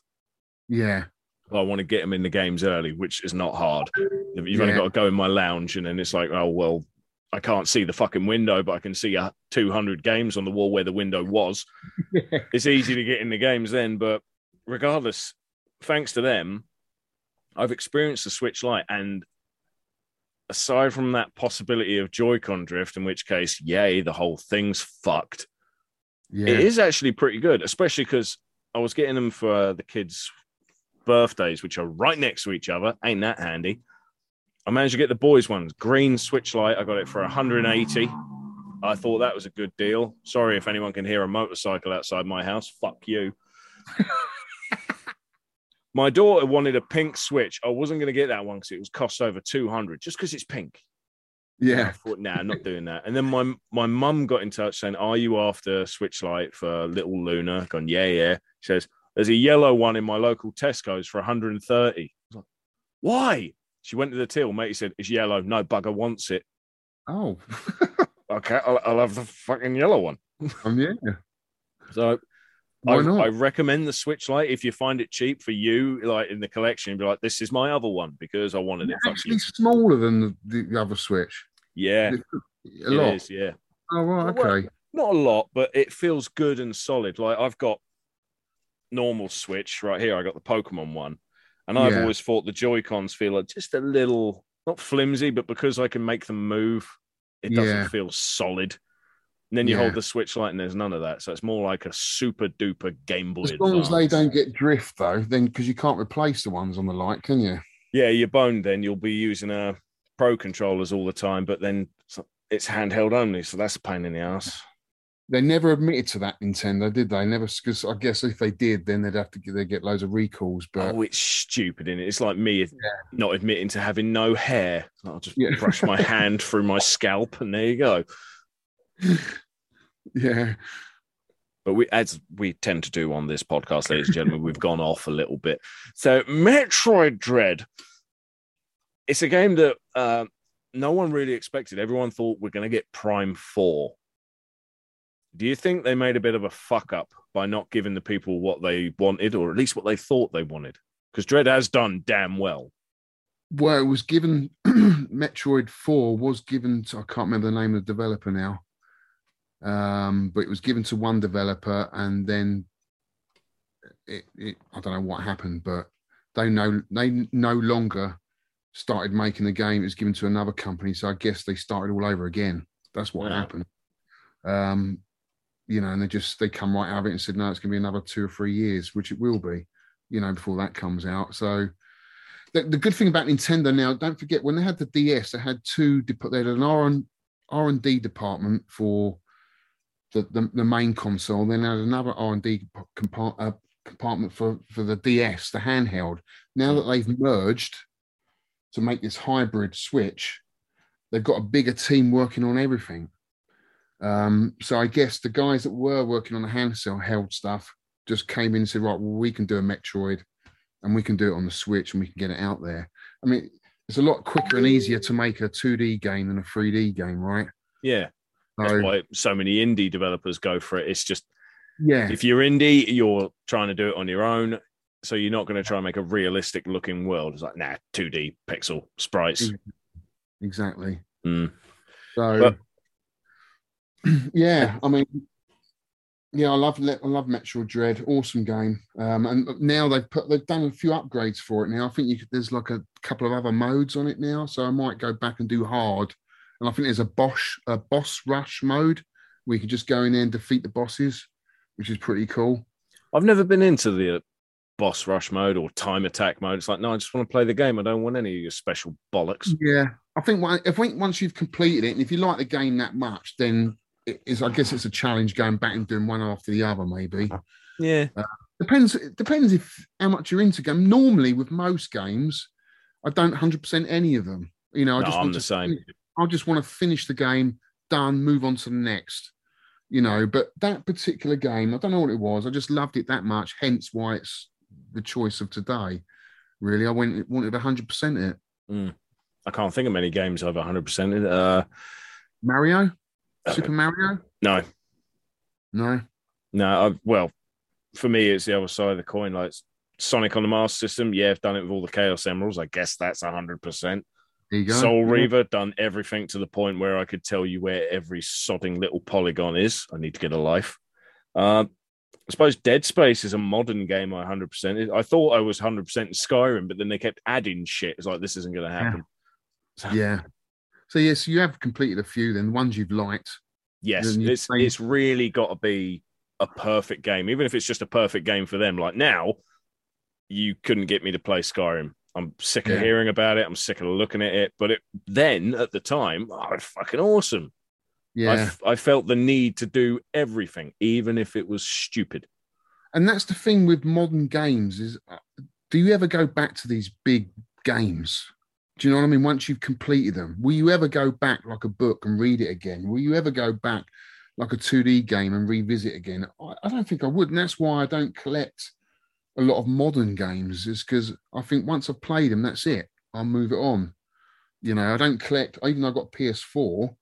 Yeah. I want to get them in the games early, which is not hard. You've only got to go in my lounge, and then it's like, oh well, I can't see the fucking window, but I can see uh, 200 games on the wall where the window was. [LAUGHS] It's easy to get in the games then, but regardless, thanks to them, I've experienced the Switch Lite, and aside from that possibility of Joy-Con drift, in which case, yay, the whole thing's fucked. Yeah. It is actually pretty good, especially because I was getting them for the kids' birthdays, which are right next to each other. Ain't that handy? I managed to get the boys' ones. Green Switch Lite. I got it for 180. I thought that was a good deal. Sorry if anyone can hear a motorcycle outside my house. Fuck you. [LAUGHS] my daughter wanted a pink Switch. I wasn't going to get that one because it was cost over 200 just because it's pink. I Yeah. thought, nah, I'm not doing that. And then my my mum got in touch saying, Are you after Switch Lite for little Luna? Gone, yeah, yeah. She says, There's a yellow one in my local Tesco's for 130. I was like, Why? She went to the till, mate. He said, It's yellow. No bugger wants it. Oh. [LAUGHS] Okay, I'll, I'll have the fucking yellow one. [LAUGHS] um, yeah. So Why I, not? I recommend the Switch Lite if you find it cheap for you, like in the collection. Be like, this is my other one because I wanted it. It's Fuck actually smaller than the, the other Switch. Yeah, A lot. is, Yeah. Oh, right. Well, Okay. not a lot, but it feels good and solid. Like I've got normal Switch right here. I got the Pokemon one, and I've Yeah. always thought the Joy Cons feel like just a little not flimsy, but because I can make them move, it doesn't Yeah. feel solid. And then you Yeah. hold the Switch Lite, and there's none of that. So it's more like a super duper Game Boy. As long as they don't get drift, though, then because you can't replace the ones on the Lite, can you? yeah, you're boned. Then you'll be using a Pro controllers all the time, but then it's handheld only, so that's a pain in the ass. They never admitted to that Nintendo, did they? Never, because I guess if they did, then they'd have to get, they'd get loads of recalls. But oh, it's stupid, is it? It's like me not admitting to having no hair. I'll just Yeah. brush my [LAUGHS] hand through my scalp, and there you go. [LAUGHS] yeah, But we, as we tend to do on this podcast, ladies and gentlemen, we've gone off a little bit. So, Metroid Dread, it's a game that uh, no one really expected. Everyone thought we're going to get Prime Four. Do you think they made a bit of a fuck up by not giving the people what they wanted, or at least what they thought they wanted? Because Dread has done damn well. well, it was given. [CLEARS THROAT] Metroid Four was given. To, I can't remember the name of the developer now. Um, but it was given to one developer, and then it, it I don't know what happened, but they no they no longer started making the game. It was given to another company, so I guess they started all over again. That's what happened. Um, you know, and they just they come right out of it and said, no, it's going to be another two or three years, which it will be, you know, before that comes out. So the, the good thing about Nintendo now, don't forget when they had the DS, they had two. They had an R and R and D department for the, the the main console. Then had another R and D compart, uh, compartment for for the DS, the handheld. Now that they've merged to make this hybrid switch, they've got a bigger team working on everything. Um, so I guess the guys that were working on the handheld stuff just came in and said, right, well, we can do a Metroid and we can do it on the Switch and we can get it out there. I mean, it's a lot quicker and easier to make a 2D game than a 3D game, right? Yeah, that's why so many indie developers go for it. It's just yeah, if you're indie, you're trying to do it on your own. So you're not going to try and make a realistic looking world. It's like, nah, 2D pixel sprites. exactly. Mm. So, But- [CLEARS THROAT] yeah, I mean, yeah, I love I love Metroid Dread, awesome game. Um, and now they've put they've done a few upgrades for it. Now I think you could, there's like a couple of other modes on it now, so I might go back and do hard. And I think there's a boss a boss rush mode where you can just go in there and defeat the bosses, which is pretty cool. I've never been into the uh, boss rush mode or time attack mode. It's like, no, I just want to play the game. I don't want any of your special bollocks. Yeah, I think if once you've completed it, and if you like the game that much, then it is. I guess it's a challenge going back and doing one after the other. Maybe Yeah. depends. It depends if how much you're into game. Normally, with most games, I don't hundred percent any of them. You know, I No, just I'm want the same. I just want to finish the game, done, move on to the next. You know, but that particular game, I don't know what it was. I just loved it that much. Hence, why it's the choice of today. Really, I went wanted hundred percent it. I can't think of many games I've 100%. Uh, Mario, Super Mario. no, No. no. I've, well, for me, it's the other side of the coin. Like Sonic on the Master System. Yeah, I've done it with all the Chaos Emeralds. I guess that's 100%. There you go. Soul Yeah. Reaver, done everything to the point where I could tell you where every sodding little polygon is. I need to get a life. Uh, I suppose Dead Space is a modern game. I 100%. I thought I was 100% in Skyrim, but then they kept adding shit. It's like, this isn't going to happen. So, Yeah. So yes, you have completed a few. Then the ones you've liked. yes, it's, say- it's really got to be a perfect game, even if it's just a perfect game for them. Like now, you couldn't get me to play Skyrim. I'm sick of Yeah. hearing about it. I'm sick of looking at it. But it, then at the time, oh, it's fucking awesome. I, Yeah. I felt the need to do everything, even if it was stupid. and that's the thing with modern games is, uh, do you ever go back to these big games? Do you know what I mean? Once you've completed them, will you ever go back like a book and read it again? Will you ever go back like a 2D game and revisit again? I, I don't think I would, and that's why I don't collect a lot of modern games. Is because I think once I've played them, that's it. I'll move it on. You know, I don't collect. Even though I've got PS4,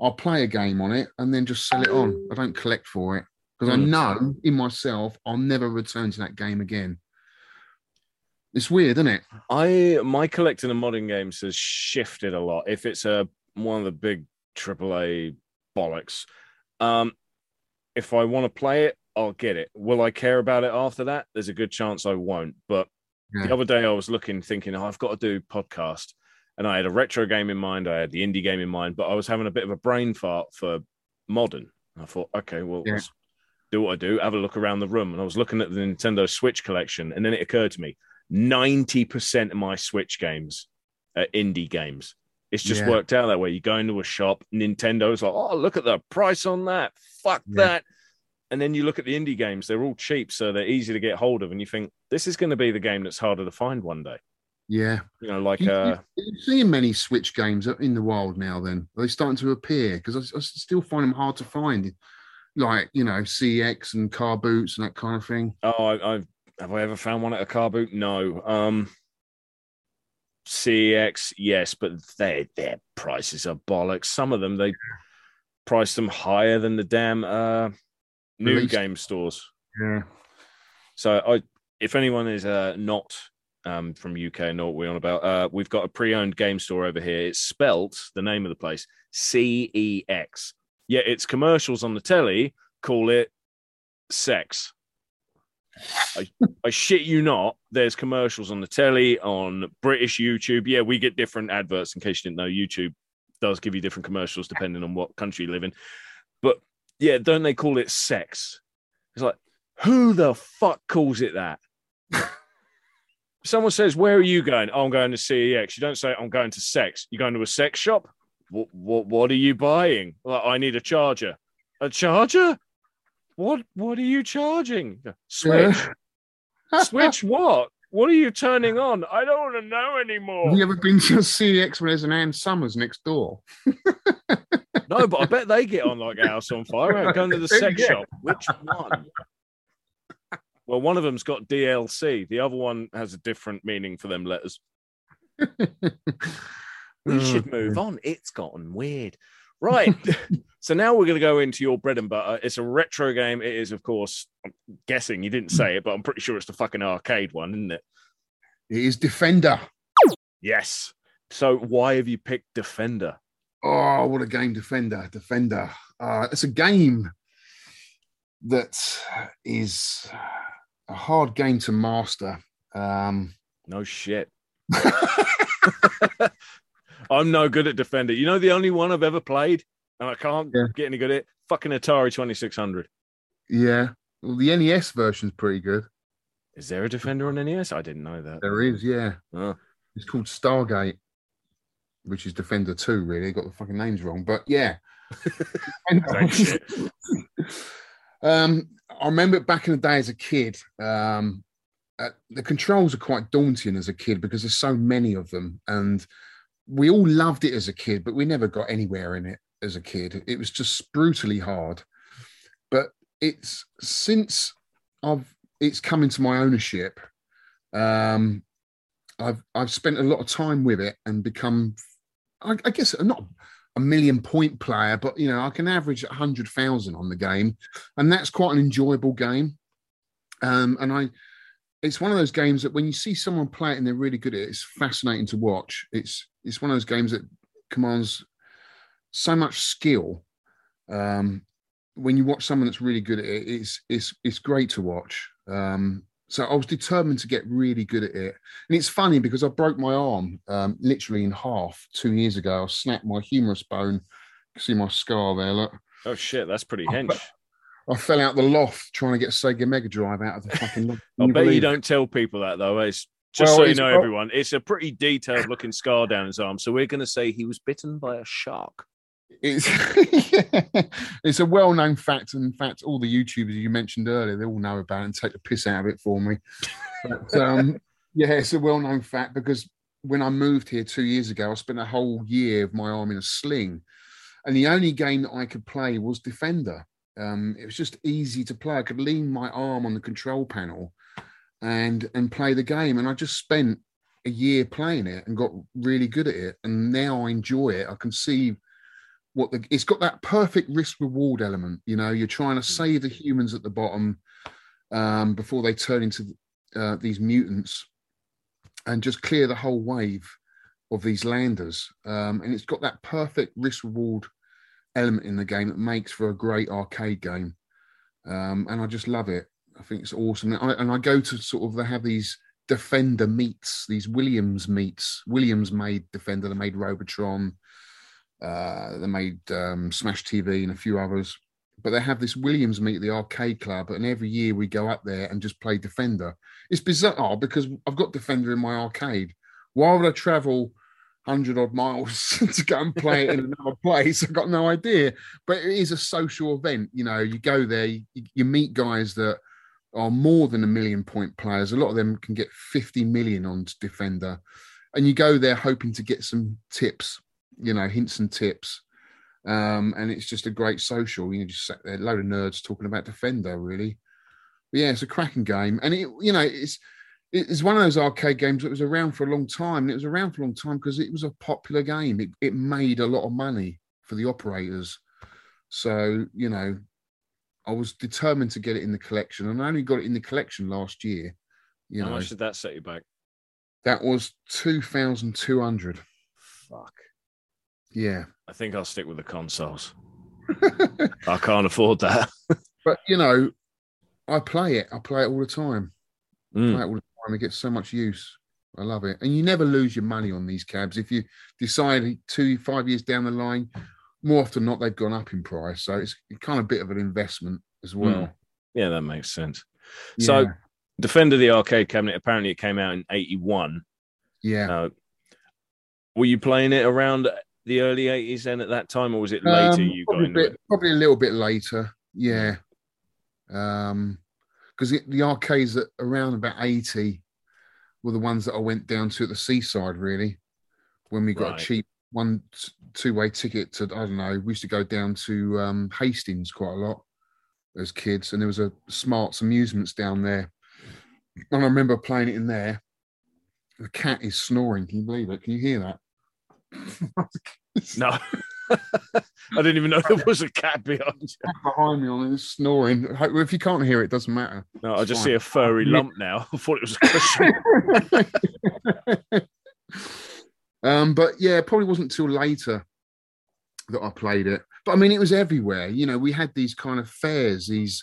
I'll play a game on it and then just sell it on. I don't collect for it because I Mm. know in myself I'll never return to that game again. It's weird, isn't it? I my collecting of modern games has shifted a lot. If it's a one of the big AAA bollocks, um, if I want to play it, I'll get it. Will I care about it after that? There's a good chance I won't. But Yeah. the other day I was looking, thinking, oh, I've got to do podcast, and I had a retro game in mind, I had the indie game in mind, but I was having a bit of a brain fart for modern. I thought, okay, well, Yeah. let's do what I do, have a look around the room, and I was looking at the Nintendo Switch collection, and then it occurred to me, ninety percent of my Switch games are indie games. It's just Yeah. worked out that way. You go into a shop, Nintendo's like, oh, look at the price on that. Fuck Yeah. that. And then you look at the indie games, they're all cheap, so they're easy to get hold of. And you think, this is going to be the game that's harder to find one day. Yeah. You know, like, you, uh, are you seeing many Switch games in the wild now? Then are they starting to appear? Because I, I still find them hard to find, like you know CX and car boots and that kind of thing. oh, I, I've, have I ever found one at a car boot? No. Um, CX, yes, but their their prices are bollocks. Some of them they price them higher than the damn uh, new Release. game stores. Yeah. So I, if anyone is uh, not um, from UK, know what we're on about. Uh, we've got a pre-owned game store over here. It's spelt the name of the place C E X. Yeah, it's commercials on the telly. Call it sex. I, I shit you not. There's commercials on the telly on British YouTube. Yeah, we get different adverts. In case you didn't know, YouTube does give you different commercials depending on what country you live in. But yeah, don't they call it sex? It's like who the fuck calls it that? [LAUGHS] Someone says, "Where are you going?" Oh, I'm going to CEX. You don't say, "I'm going to sex." You're going to a sex shop. What? What? What are you buying? Well, I need a charger. A charger? What? What are you charging? Switch. [LAUGHS] Switch. What? What are you turning on? I don't want to know anymore. Have you ever been to a CX when there's an Ann Summers next door? [LAUGHS] No, but I bet they get on like a house on fire. Right, going to the sex Yeah. shop. Which one? Well, one of them's got DLC. The other one has a different meaning for them letters. We [LAUGHS] should move on. It's gotten weird. Right. [LAUGHS] so now we're going to go into your bread and butter. It's a retro game. It is, of course, I'm guessing you didn't say it, but I'm pretty sure it's the fucking arcade one, isn't it? It is Defender. Yes. So why have you picked Defender? Oh, what a game, Defender. Defender. Uh, it's a game that is a hard game to master. Um, No shit. [LAUGHS] I'm no good at Defender. You know the only one I've ever played, and I can't Yeah. get any good at it. Fucking Atari 2600. yeah. Well, the NES version's pretty good. Is there a Defender on NES? I didn't know that. There is, yeah. Oh. It's called Stargate, which is Defender 2, really. Got the fucking names wrong. But yeah. [LAUGHS] [LAUGHS] Um, I remember back in the day as a kid, um, uh, the controls are quite daunting as a kid because there's so many of them. And we all loved it as a kid, but we never got anywhere in it as a kid. It was just brutally hard. But it's since I've it's come into my ownership, um, I've I've spent a lot of time with it and become, I, I guess, not a million point player, but you know, I can average a hundred thousand on the game, and that's quite an enjoyable game. Um, and I, it's one of those games that when you see someone play it and they're really good at it, it's fascinating to watch. It's it's one of those games that commands so much skill. Um, when you watch someone that's really good at it, it's it's it's great to watch. Um, so I was determined to get really good at it, and it's funny because I broke my arm um, literally in half two years ago. I snapped my humerus bone. See my scar there. Look, Oh shit, that's pretty hench. but- I fell out the loft trying to get Sega Mega Drive out of the fucking loft. [LAUGHS] I bet you it? don't tell people that though. It's just Well, so you know, everyone. It's a pretty detailed looking scar down his arm. So we're going to say he was bitten by a shark. It's [LAUGHS] it's a well-known fact. and In fact, all the YouTubers you mentioned earlier, they all know about it and take the piss out of it for me. But um, [LAUGHS] yeah, it's a well-known fact because when I moved here two years ago, I spent a whole year of my arm in a sling, and the only game that I could play was Defender. Um, it was just easy to play. I could lean my arm on the control panel and and play the game, and I just spent a year playing it and got really good at it. And now I enjoy it. I can see what the it's got that perfect risk reward element. You know, you're trying to save the humans at the bottom um, before they turn into uh, these mutants and just clear the whole wave of these landers. Um, and it's got that perfect risk reward element in the game that makes for a great arcade game. Um, and I just love it. I think it's awesome. And I, and I go to sort of they have these Defender meets, these Williams meets. Williams made Defender, they made Robotron, uh, they made um, Smash TV and a few others. But they have this Williams meet the arcade club, and every year we go up there and just play Defender. It's bizarre because I've got Defender in my arcade. Why would I travel hundred odd miles [LAUGHS] to go and play it in [LAUGHS] another place. I've got no idea. But it is a social event. You know, you go there, you, you meet guys that are more than a million point players. A lot of them can get 50 million on Defender. And you go there hoping to get some tips, you know, hints and tips. Um, and it's just a great social. You know, just sat there, a load of nerds talking about Defender, really. But yeah, it's a cracking game. And it, you know, it's it's one of those arcade games that was around for a long time. And it was around for a long time because it was a popular game. It, it made a lot of money for the operators. So, you know, I was determined to get it in the collection, and I only got it in the collection last year. You How know, much did that set you back? that was two thousand two hundred. Fuck. Yeah, I think I'll stick with the consoles. [LAUGHS] I can't afford that. but you know, I play it. I play it all the time. Mm. Play it all the time. It gets so much use. I love it, and you never lose your money on these cabs. If you decide two, five years down the line, more often than not, they've gone up in price. So it's kind of a bit of an investment as well. Yeah, that makes sense. So, Defender the arcade cabinet, apparently it came out in 81. yeah. Uh, were you playing it around the early 80s then at that time, or was it later Um, you got probably, a into bit, it? probably a little bit later. Yeah. Um, because the arcades at around about 80 were the ones that I went down to at the seaside, really, when we got Right. a cheap one two way ticket to, I don't know, we used to go down to um, Hastings quite a lot as kids, and there was a Smarts Amusements down there. And I remember playing it in there. The cat is snoring. Can you believe it? Can you hear that? No. I didn't even know there was a cat behind you. behind me on it, snoring. If you can't hear it, it doesn't matter. No, I just Fine. see a furry lump now. [LAUGHS] I thought it was a cushion. [LAUGHS] um, but yeah, probably wasn't till later that I played it. But I mean, it was everywhere. You know, we had these kind of fairs, these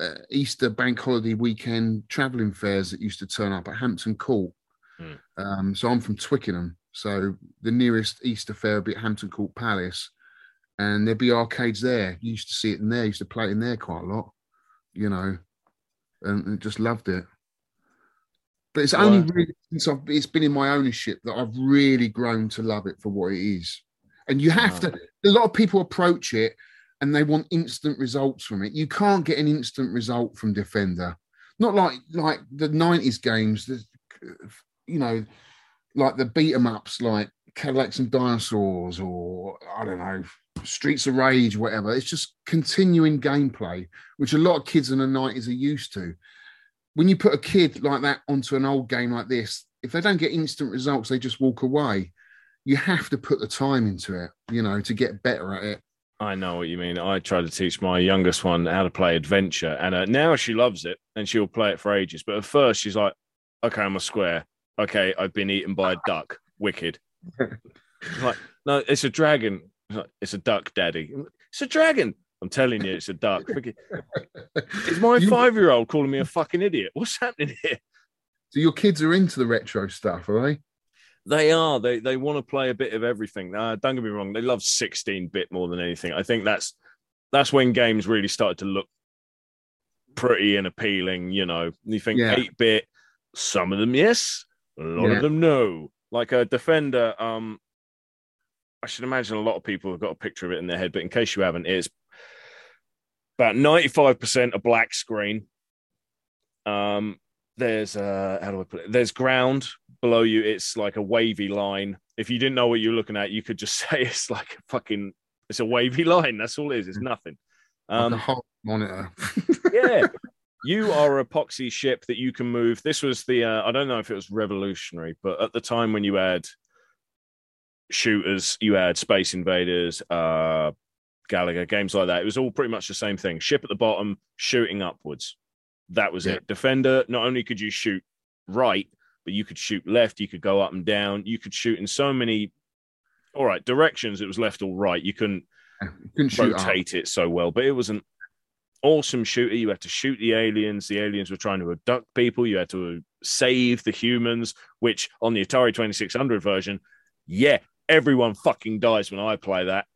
uh, Easter bank holiday weekend travelling fairs that used to turn up at Hampton Court. Hmm. Um, so I'm from Twickenham. So the nearest Easter fair would be at Hampton Court Palace. And there'd be arcades there. You used to see it in there, used to play it in there quite a lot, you know, and, and just loved it. But it's only Right. really since I've, it's been in my ownership that I've really grown to love it for what it is. And you have Wow. to, a lot of people approach it and they want instant results from it. You can't get an instant result from Defender. Not like like the 90s games, the, you know, like the beat 'em ups like Cadillacs and Dinosaurs or I don't know, Streets of Rage, whatever. It's just continuing gameplay, which a lot of kids in the 90s are used to. When you put a kid like that onto an old game like this, if they don't get instant results, they just walk away. You have to put the time into it, you know, to get better at it. I know what you mean. I tried to teach my youngest one how to play adventure, and uh, now she loves it and she'll play it for ages. But at first, she's like, "Okay, I'm a square. Okay, I've been eaten by a duck. Wicked." [LAUGHS] Like, "No, it's a dragon. It's, a duck, Daddy. It's a dragon. I'm telling you, it's a duck. [LAUGHS] Is my You- five year old calling me a fucking idiot? What's happening here?" So your kids are into the retro stuff, are they? They are. They they want to play a bit of everything. Uh, don't get me wrong. They love 16 bit more than anything. I think that's that's when games really started to look pretty and appealing. You know, you think Yeah. 8 bit. Some of them yes, a lot Yeah. of them know. Like a Defender. Um, I should imagine a lot of people have got a picture of it in their head. But in case you haven't, it's about 95 percent a black screen. Um, there's uh, how do I put it? There's ground below you. It's like a wavy line. If you didn't know what you're looking at, you could just [LAUGHS] say it's like a fucking it's a wavy line. That's all it is. It's nothing. Like a Um, whole monitor. yeah. [LAUGHS] You are a epoxy ship that you can move. This was the uh, I don't know if it was revolutionary, but at the time when you had shooters, you had Space Invaders, uh, Galaga, games like that. It was all pretty much the same thing. Ship at the bottom, shooting upwards. That was Yeah. it. Defender, not only could you shoot right, but you could shoot left, you could go up and down, you could shoot in so many all right, directions. It was left or right. You couldn't [LAUGHS] You couldn't shoot rotate it so well, but it was an awesome shooter. You had to shoot the aliens. The aliens were trying to abduct people. You had to save the humans, which on the Atari 2600 version, yeah, everyone fucking dies when I play that.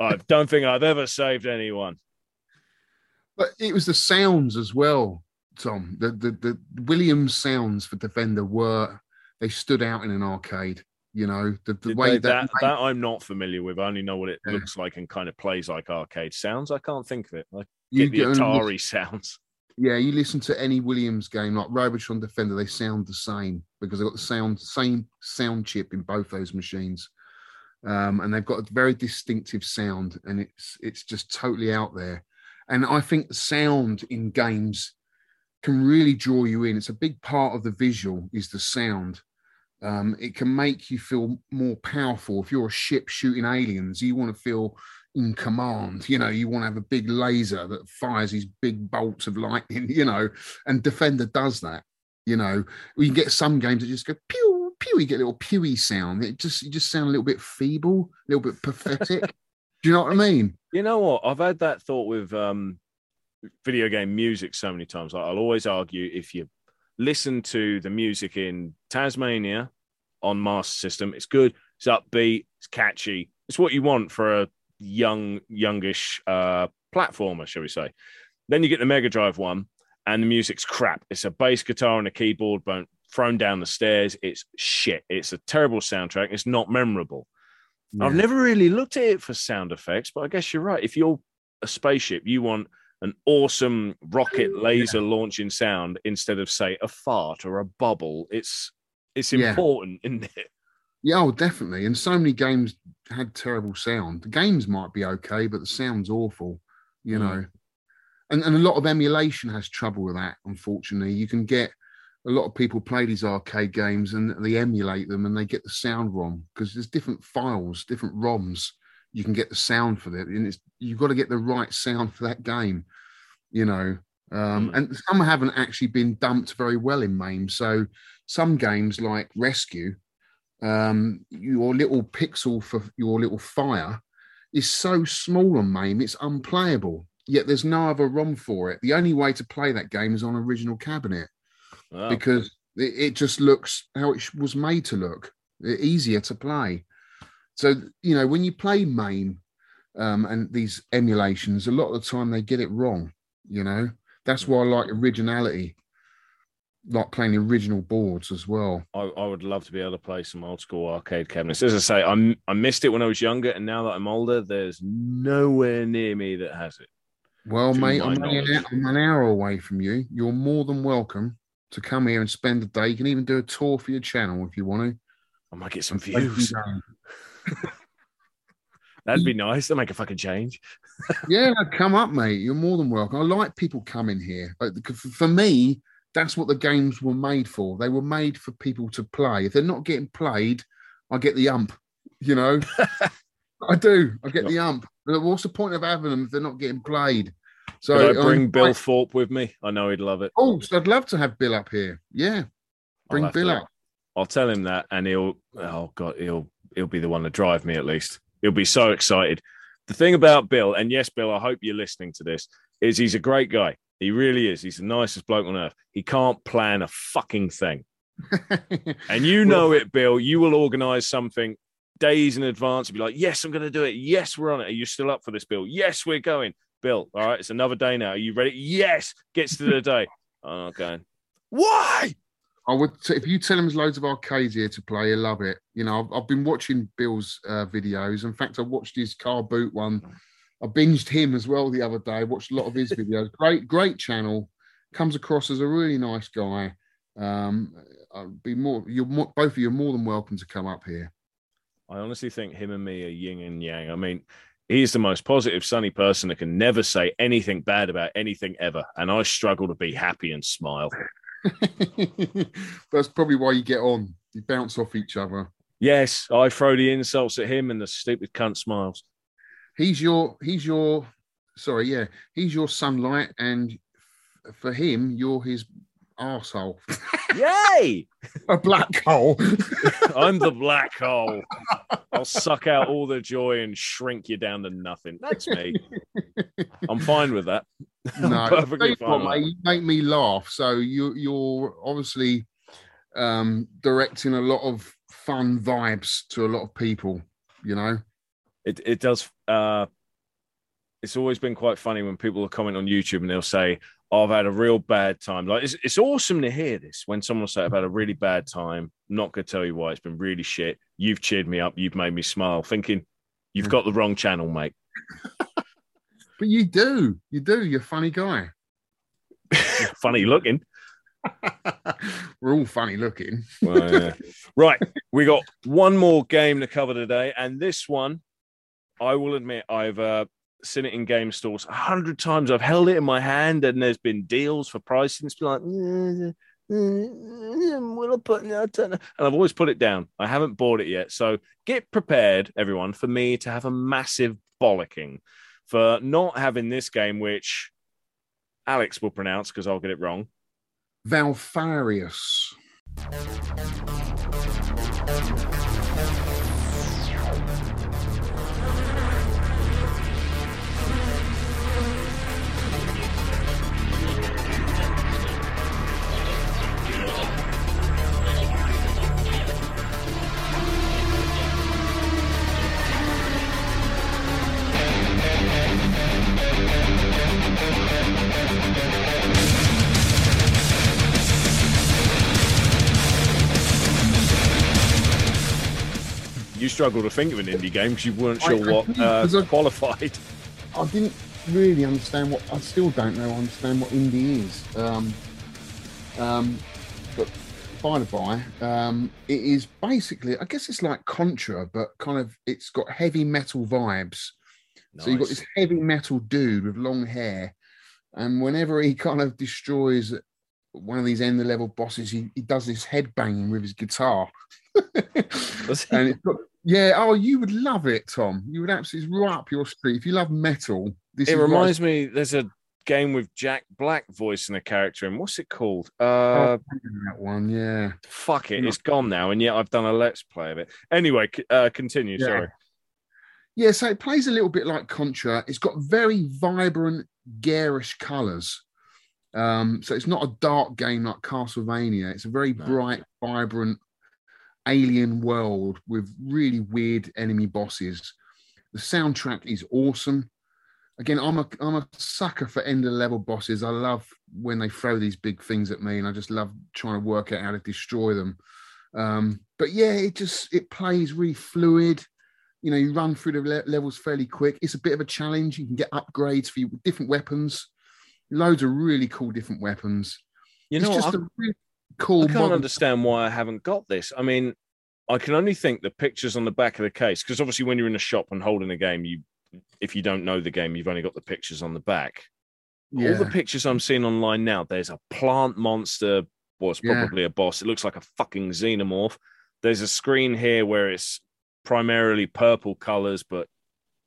I don't think I've ever saved anyone. But it was the sounds as well, Tom. The the the Williams sounds for Defender were they stood out in an arcade. You know, the, the way they- that, that, that I'm not familiar with. I only know what it Yeah. looks like and kind of plays like arcade sounds. I can't think of it. I you get the get Atari listen- sounds. Yeah, you listen to any Williams game like Robotron Defender, they sound the same because they've got the sound same sound chip in both those machines. Um, and they've got a very distinctive sound, and it's it's just totally out there. And I think the sound in games can really draw you in. It's a big part of the visual is the sound. Um, it can make you feel more powerful. If you're a ship shooting aliens, you want to feel in command. You know, you want to have a big laser that fires these big bolts of lightning, [LAUGHS] you know, and Defender does that. You know, we can get some games that just go pew, pew, you get a little pewy sound. It just you just sound a little bit feeble, a little bit pathetic. [LAUGHS] Do you know what I mean? You know what? I've had that thought with um, video game music so many times. Like, I'll always argue if you listen to the music in Taz-Mania on Master System, it's good, it's upbeat, it's catchy. It's what you want for a young, youngish uh, platformer, shall we say. Then you get the Mega Drive one, and the music's crap. It's a bass guitar and a keyboard thrown down the stairs. It's shit. It's a terrible soundtrack. It's not memorable. I've never really looked at it for sound effects, but I guess you're right. If you're a spaceship, you want an awesome rocket laser launching sound instead of say a fart or a bubble. It's it's Yeah. important, [LAUGHS] isn't it? Yeah, oh, definitely. And so many games had terrible sound. The games might be okay, but the sound's awful, you Mm. know. And, and a lot of emulation has trouble with that, unfortunately. You can get a lot of people play these arcade games and they emulate them and they get the sound wrong because there's different files, different ROMs. You can get the sound for that. And it's you've got to get the right sound for that game, you know. Um, Mm. And some haven't actually been dumped very well in MAME. So some games like Rescue, um, your little pixel for your little fire is so small on MAME, it's unplayable. Yet there's no other ROM for it. The only way to play that game is on original cabinet Oh, because it, it just looks how it was made to look, easier to play. So you know when you play MAME um, and these emulations, a lot of the time they get it wrong. You know that's why I like originality, like playing the original boards as well. I, I would love to be able to play some old school arcade cabinets. As I say, I I missed it when I was younger, and now that I'm older, there's nowhere near me that has it. Well, mate, I'm an, I'm an hour away from you. You're more than welcome to come here and spend a day. You can even do a tour for your channel if you want to. I might get some views. [LAUGHS] That'd be nice. That'd make a fucking change. Yeah, come up, mate. You're more than welcome. I like people coming here. Like, because For for me, that's what the games were made for. They were made for people to play. If they're not getting played, I get the ump. You know, [LAUGHS] I do. I get the ump. But What's the point of having them if they're not getting played? So Could I um, bring Bill I- Thorpe with me? I know he'd love it. Oh, so I'd love to have Bill up here. Yeah, bring Bill to- up. I'll tell him that, and he'll. Oh god, he'll he'll be the one to drive me at least. He'll be so excited. The thing about Bill, and yes, Bill, I hope you're listening to this, is he's a great guy. He really is. He's the nicest bloke on earth. He can't plan a fucking thing. [LAUGHS] And you know it, Bill. You will organize something days in advance and be like, yes, I'm going to do it. Yes, we're on it. Are you still up for this, Bill? Yes, we're going. Bill, all right, it's another day now. Are you ready? Yes, gets to the day. [LAUGHS] Oh, okay. Why? I would t- if you tell him there's loads of arcades here to play, he'll love it. You know, I've, I've been watching Bill's uh, videos. In fact, I watched his car boot one. I binged him as well the other day. I watched a lot of his [LAUGHS] videos. Great, great channel. Comes across as a really nice guy. Um, I'd be more. You're more, both of you are more than welcome to come up here. I honestly think him and me are yin and yang. I mean, he's the most positive, sunny person that can never say anything bad about anything ever. And I struggle to be happy and smile. [LAUGHS] That's probably why you get on. You bounce off each other. Yes, I throw the insults at him and the stupid cunt smiles. He's your. He's your. Sorry, yeah. He's your sunlight, and f- for him, you're his asshole. [LAUGHS] Yay! [LAUGHS] a black hole. [LAUGHS] I'm the black hole. I'll suck out all the joy and shrink you down to nothing. That's me. I'm fine with that. I'm no, perfectly fine what, mate, you make me laugh. So you you're obviously um, directing a lot of fun vibes to a lot of people. You know, it it does uh it's always been quite funny when people will comment on YouTube and they'll say, oh, I've had a real bad time. Like it's, it's awesome to hear this when someone will say I've had a really bad time Not gonna tell you why. It's been really shit. You've cheered me up. You've made me smile. Thinking you've got the wrong channel, mate. [LAUGHS] But you do, you do. You're a funny guy. [LAUGHS] Funny looking. [LAUGHS] We're all funny looking. Well, yeah. right, we got one more game to cover today, and this one, I will admit, I've uh, seen it in game stores a hundred times. I've held it in my hand, and there's been deals for pricing. It's been like, "Mm, mm, will I put? no, I know." And I've always put it down. I haven't bought it yet, so get prepared, everyone, for me to have a massive bollocking for not having this game, which Alex will pronounce because I'll get it wrong. Valfaris. You struggle to think of an indie game because you weren't sure I what did, uh, I- qualified. I didn't really understand what. I still don't know. Understand what indie is. Um, um, but by the by, um, it is basically. I guess it's like Contra, but kind of. It's got heavy metal vibes. So you've got this heavy metal dude with long hair, and whenever he kind of destroys one of these end of level bosses, he, he does this head banging with his guitar. [LAUGHS] And it's got, yeah, oh, you would love it, Tom. You would absolutely right up your street if you love metal. This It is right- reminds me. There's a game with Jack Black voicing a character, and what's it called? Uh, Oh, that one, yeah. fuck it, it's gone now, and yet I've done a let's play of it. Anyway, uh, continue. Yeah. Sorry. Yeah, so it plays a little bit like Contra. It's got very vibrant, garish colours. Um, so it's not a dark game like Castlevania. It's a very No. bright, vibrant alien world with really weird enemy bosses. The soundtrack is awesome. Again, I'm a I'm a sucker for end of level bosses. I love when they throw these big things at me, and I just love trying to work out how to destroy them. Um, but yeah, it just it plays really fluid you know, you run through the le- levels fairly quick. It's a bit of a challenge. You can get upgrades for your different weapons, loads of really cool different weapons. You it's know, just I, a really cool. I can't modern- understand why I haven't got this. I mean, I can only think the pictures on the back of the case because obviously when you're in a shop and holding a game, you if you don't know the game, you've only got the pictures on the back. Yeah, All the pictures I'm seeing online now, there's a plant monster. Well, it's Yeah. probably a boss. It looks like a fucking xenomorph. There's a screen here where it's primarily purple colors, but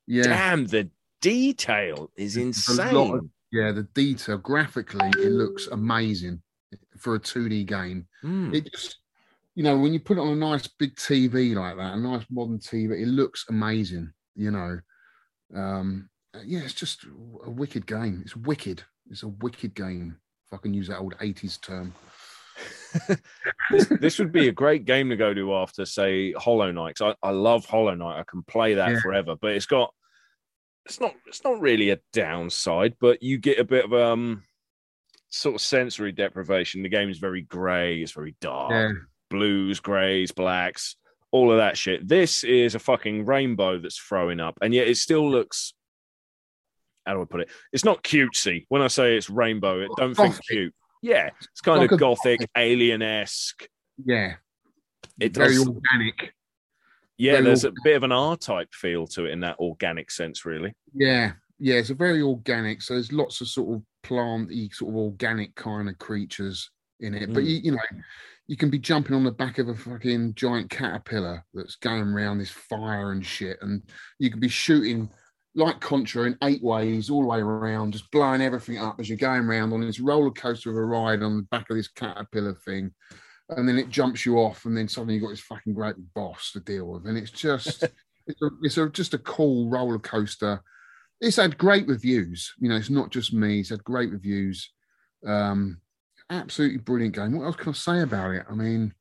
yeah, damn, the detail is lot of- insane. yeah. The detail graphically, it looks amazing for a 2D game. Hmm. It just, you know, when you put it on a nice big TV like that, a nice modern TV, it looks amazing. You know, um, yeah, it's just a wicked game. It's wicked. It's a wicked game. If I can use that old 80s term. [LAUGHS] this, this would be a great game to go to after, say, Hollow Knight. I, I love Hollow Knight. I can play that Yeah. forever, but it's got it's not it's not really a downside, but you get a bit of um sort of sensory deprivation. The game is very grey, it's very dark, Yeah. blues, greys, blacks, all of that shit. This is a fucking rainbow that's throwing up, and yet it still looks. How do I put it? It's not cutesy. When I say it's rainbow, it don't think cute. Yeah, it's kind Like of a gothic, alien esque. Yeah. It Very does. organic. Yeah, very there's a bit of an R type feel to it in that organic sense, really. Yeah. Yeah. It's a very organic. So there's lots of sort of planty, sort of organic kind of creatures in it. But Mm. you, you know, you can be jumping on the back of a fucking giant caterpillar that's going around this fire and shit. And you could be shooting like Contra in eight ways all the way around, just blowing everything up as you're going around on this roller coaster of a ride on the back of this caterpillar thing. And then it jumps you off, and then suddenly you've got this fucking great boss to deal with. And it's just, [LAUGHS] it's, a, it's a, just a cool roller coaster. It's had great reviews. You know, it's not just me, it's had great reviews. Um, absolutely brilliant game. What else can I say about it? I mean,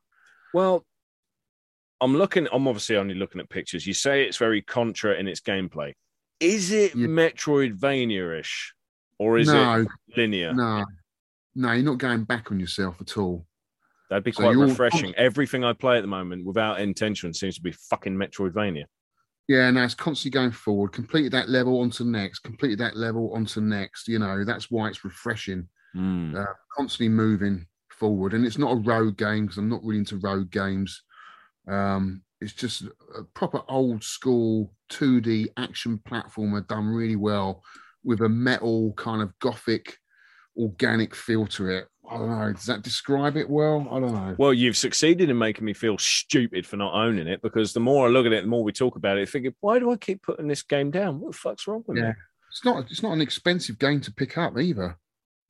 Well, I'm looking, I'm obviously only looking at pictures. You say it's very contra in its gameplay. Is it Yeah. Metroidvania ish or is no, it linear? no, no, you're not going back on yourself at all. That'd be So quite all- refreshing. Everything I play at the moment, without intention, seems to be fucking Metroidvania. Yeah, now it's constantly going forward. Completed that level onto the next. Completed that level onto the next. You know, that's why it's refreshing. Mm. Uh, constantly moving forward, and it's not a road game because I'm not really into road games. Um, it's just a proper old school 2D action platformer done really well with a metal kind of gothic, organic feel to it. I don't know. Does that describe it well? I don't know. Well, you've succeeded in making me feel stupid for not owning it because the more I look at it, the more we talk about it, I think, why do I keep putting this game down? What the fuck's wrong with Yeah. me? It's not. It's not an expensive game to pick up either.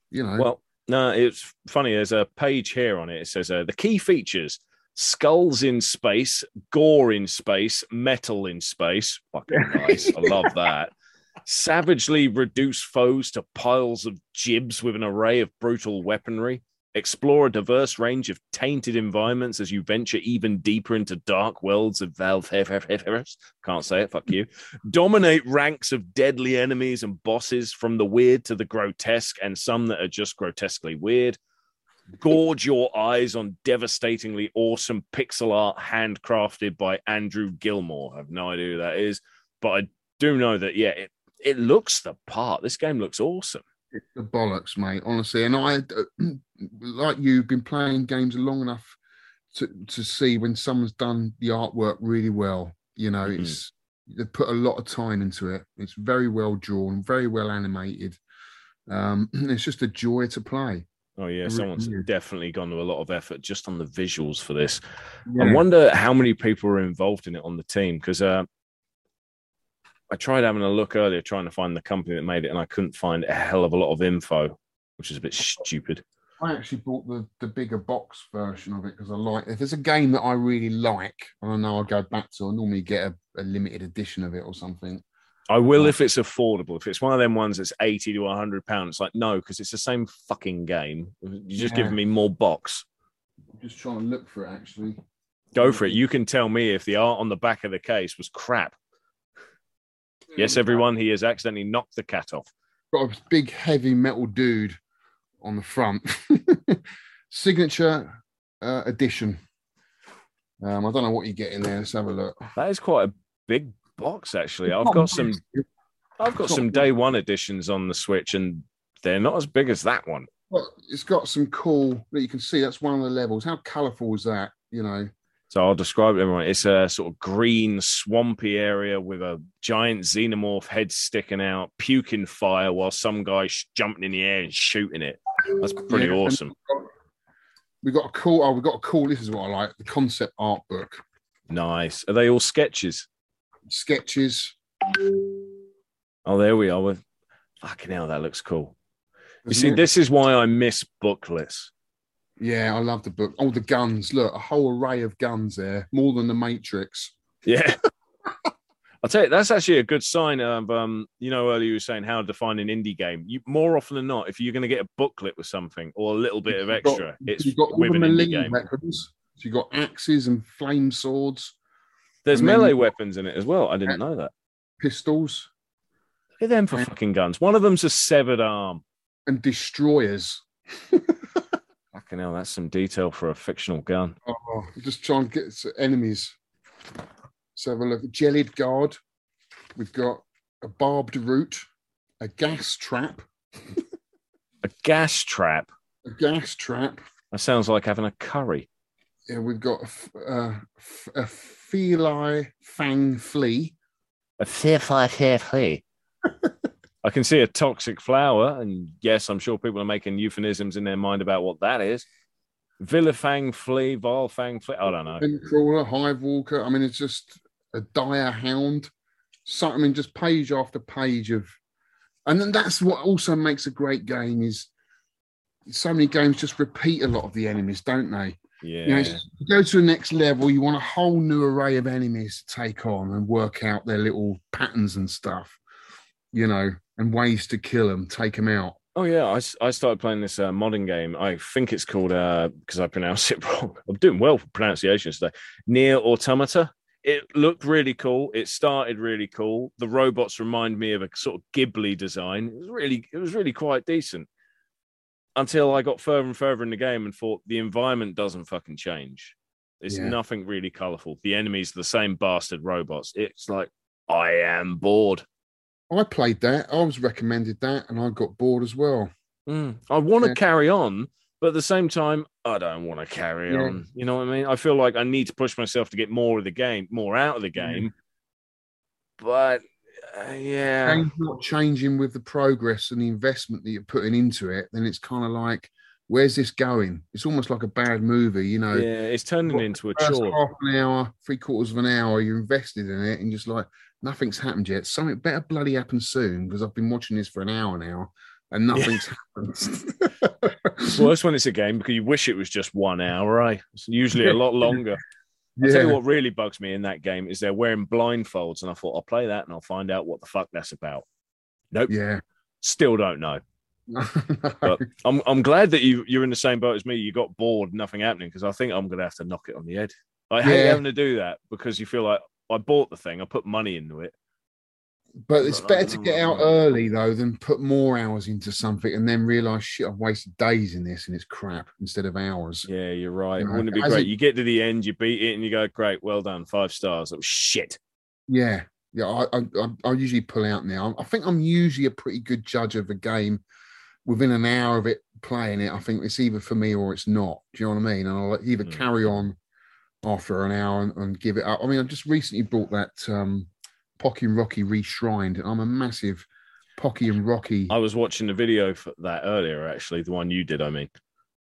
You know. Well, no, it's funny. There's a page here on it. It says uh, the key features skulls in space, gore in space, metal in space. Fucking [LAUGHS] nice. I love that. Savagely reduce foes to piles of gibs with an array of brutal weaponry. Explore a diverse range of tainted environments as you venture even deeper into dark worlds of Valve. Can't say it, fuck you. Dominate ranks of deadly enemies and bosses from the weird to the grotesque, and some that are just grotesquely weird. Gorge your eyes on devastatingly awesome pixel art handcrafted by Andrew Gilmour. I have no idea who that is, but I do know that, yeah, it, it looks the part. This game looks awesome. It's the bollocks, mate. Honestly, and I, [CLEARS THROAT] like you, have been playing games long enough to to see when someone's done the artwork really well. You know, Mhm. it's they put a lot of time into it. It's very well drawn, very well animated. Um, [CLEARS THROAT] it's just a joy to play. Oh, yeah, someone's really definitely gone to a lot of effort just on the visuals for this. I wonder how many people are involved in it on the team because uh, I tried having a look earlier trying to find the company that made it, and I couldn't find a hell of a lot of info, which is a bit stupid. I actually bought the the bigger box version of it because I like. If it's a game that I really like, and I know I'll go back to, I normally get a, a limited edition of it or something. I will if it's affordable. If it's one of them ones that's eighty to hundred pounds, it's like no, because it's the same fucking game. You're just Yeah. giving me more box. I'm just trying to look for it actually. Go for it. You can tell me if the art on the back of the case was crap. Yes, everyone, he has accidentally knocked the cat off. got a big heavy metal dude on the front. [LAUGHS] Signature uh, edition. Um, I don't know what you get in there. Let's have a look. That is quite a big box, actually. I've got some. I've got some day one editions on the Switch, and they're not as big as that one. Well, it's got some cool that you can see. That's one of the levels. How colourful is that? You know, So I'll describe it, everyone. It's a sort of green, swampy area with a giant xenomorph head sticking out, puking fire, while some guy sh- jumping in the air and shooting it. That's pretty Yeah, awesome. We got a cool. Oh, we got a cool. This is what I like. The concept art book, Nice. Are they all sketches? sketches. Oh, there we are. With fucking hell, that looks cool. You There's see, more- this is why I miss booklets. Yeah, I love the book. Oh, the guns. Look, a whole array of guns there. More than the Matrix. Yeah. [LAUGHS] I'll tell you, that's actually a good sign of, um, you know, earlier you were saying how to define an indie game. You more often than not, if you're going to get a booklet with something or a little bit of You've got- extra, it's You've got all the melee game. weapons. So you've got axes and flame swords, There's melee weapons in it as well. I didn't know that. pistols, Look at them for and- fucking guns. One of them's a severed arm. and destroyers. [LAUGHS] Fucking hell, that's some detail for a fictional gun. Oh, just trying to get enemies. Let's have a look. Jellied guard. We've got a barbed root, a gas trap, [LAUGHS] A gas trap. a gas trap. That sounds like having a curry. Yeah, we've got a, f- uh, a feli fang flea. A fair five hair flea. [LAUGHS] I can see a toxic flower, and yes, I'm sure people are making euphemisms in their mind about what that is. Villafang flea, Vilefang flea. I don't know. Crawler, hive walker. I mean, it's just a dire hound. So, I mean, just page after page of, and then that's what also makes a great game is so many games just repeat a lot of the enemies, don't they? Yeah. You know, you go to the next level, you want a whole new array of enemies to take on and work out their little patterns and stuff, you know, and ways to kill them, take them out. Oh yeah, I, I started playing this uh, modern game. I think it's called uh because I pronounced [LAUGHS] it wrong. I'm doing well for pronunciations today. Nier Automata. It looked really cool. It started really cool. The robots remind me of a sort of Ghibli design. It was really it was really quite decent. until I got further and further in the game and thought the environment doesn't fucking change. It's Yeah. nothing really colorful. The enemies are the same bastard robots. It's like I am bored. I played that. I was recommended that, and I got bored as well. Mm. I want to Yeah. carry on, but at the same time, I don't want to carry Yeah. on. You know what I mean? I feel like I need to push myself to get more of the game, more out of the game. But uh, yeah, Game's not changing with the progress and the investment that you're putting into it. Then it's kind of like, where's this going? It's almost like a bad movie, you know. yeah, it's turning into a chore. half an hour, three quarters of an hour, you're invested in it, and just like nothing's happened yet. Something better bloody happen soon because I've been watching this for an hour now, and nothing's [LAUGHS] happened. It's worse when it's a game because you wish it was just one hour, eh? It's usually a lot [LAUGHS] longer. I'll tell you what really bugs me in that game is they're wearing blindfolds, and I thought I'll play that and I'll find out what the fuck that's about. Nope, yeah. still don't know. But [LAUGHS] I'm I'm glad that you you're in the same boat as me. You got bored, nothing happening, because I think I'm gonna have to knock it on the head. I hate Yeah. having to do that because you feel like I bought the thing, I put money into it. But it's better to get out early though than put more hours into something and then realize shit, I've wasted days in this and it's crap instead of hours. Yeah, you're right. You know, Wouldn't it be great? it- You get to the end, you beat it, and you go, "Great, well done, five stars." Was shit. Yeah, yeah. I I, I, I usually pull out now. I think I'm usually a pretty good judge of a game within an hour of it playing it. I think it's either for me or it's not. Do you know what I mean? And I'll either Mm. carry on after an hour and, and give it up. I mean, I just recently bought that um, Pocky and Rocky Reshrined. And I'm a massive Pocky and Rocky. I was watching the video for that earlier, actually, the one you did. I mean,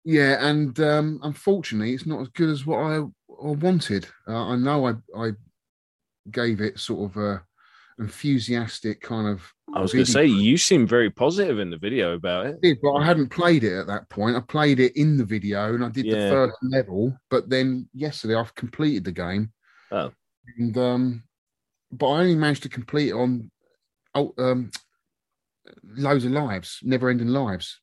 Yeah, and um, unfortunately, it's not as good as what I, I wanted. Uh, I know I, I gave it sort of a enthusiastic kind of. I was going to say you seem very positive in the video about it. did, but I hadn't played it at that point. I played it in the video, and I did the first level. But then yesterday, I've completed the game. Oh. and um, but I only managed to complete it on oh, um, loads of lives, never-ending lives.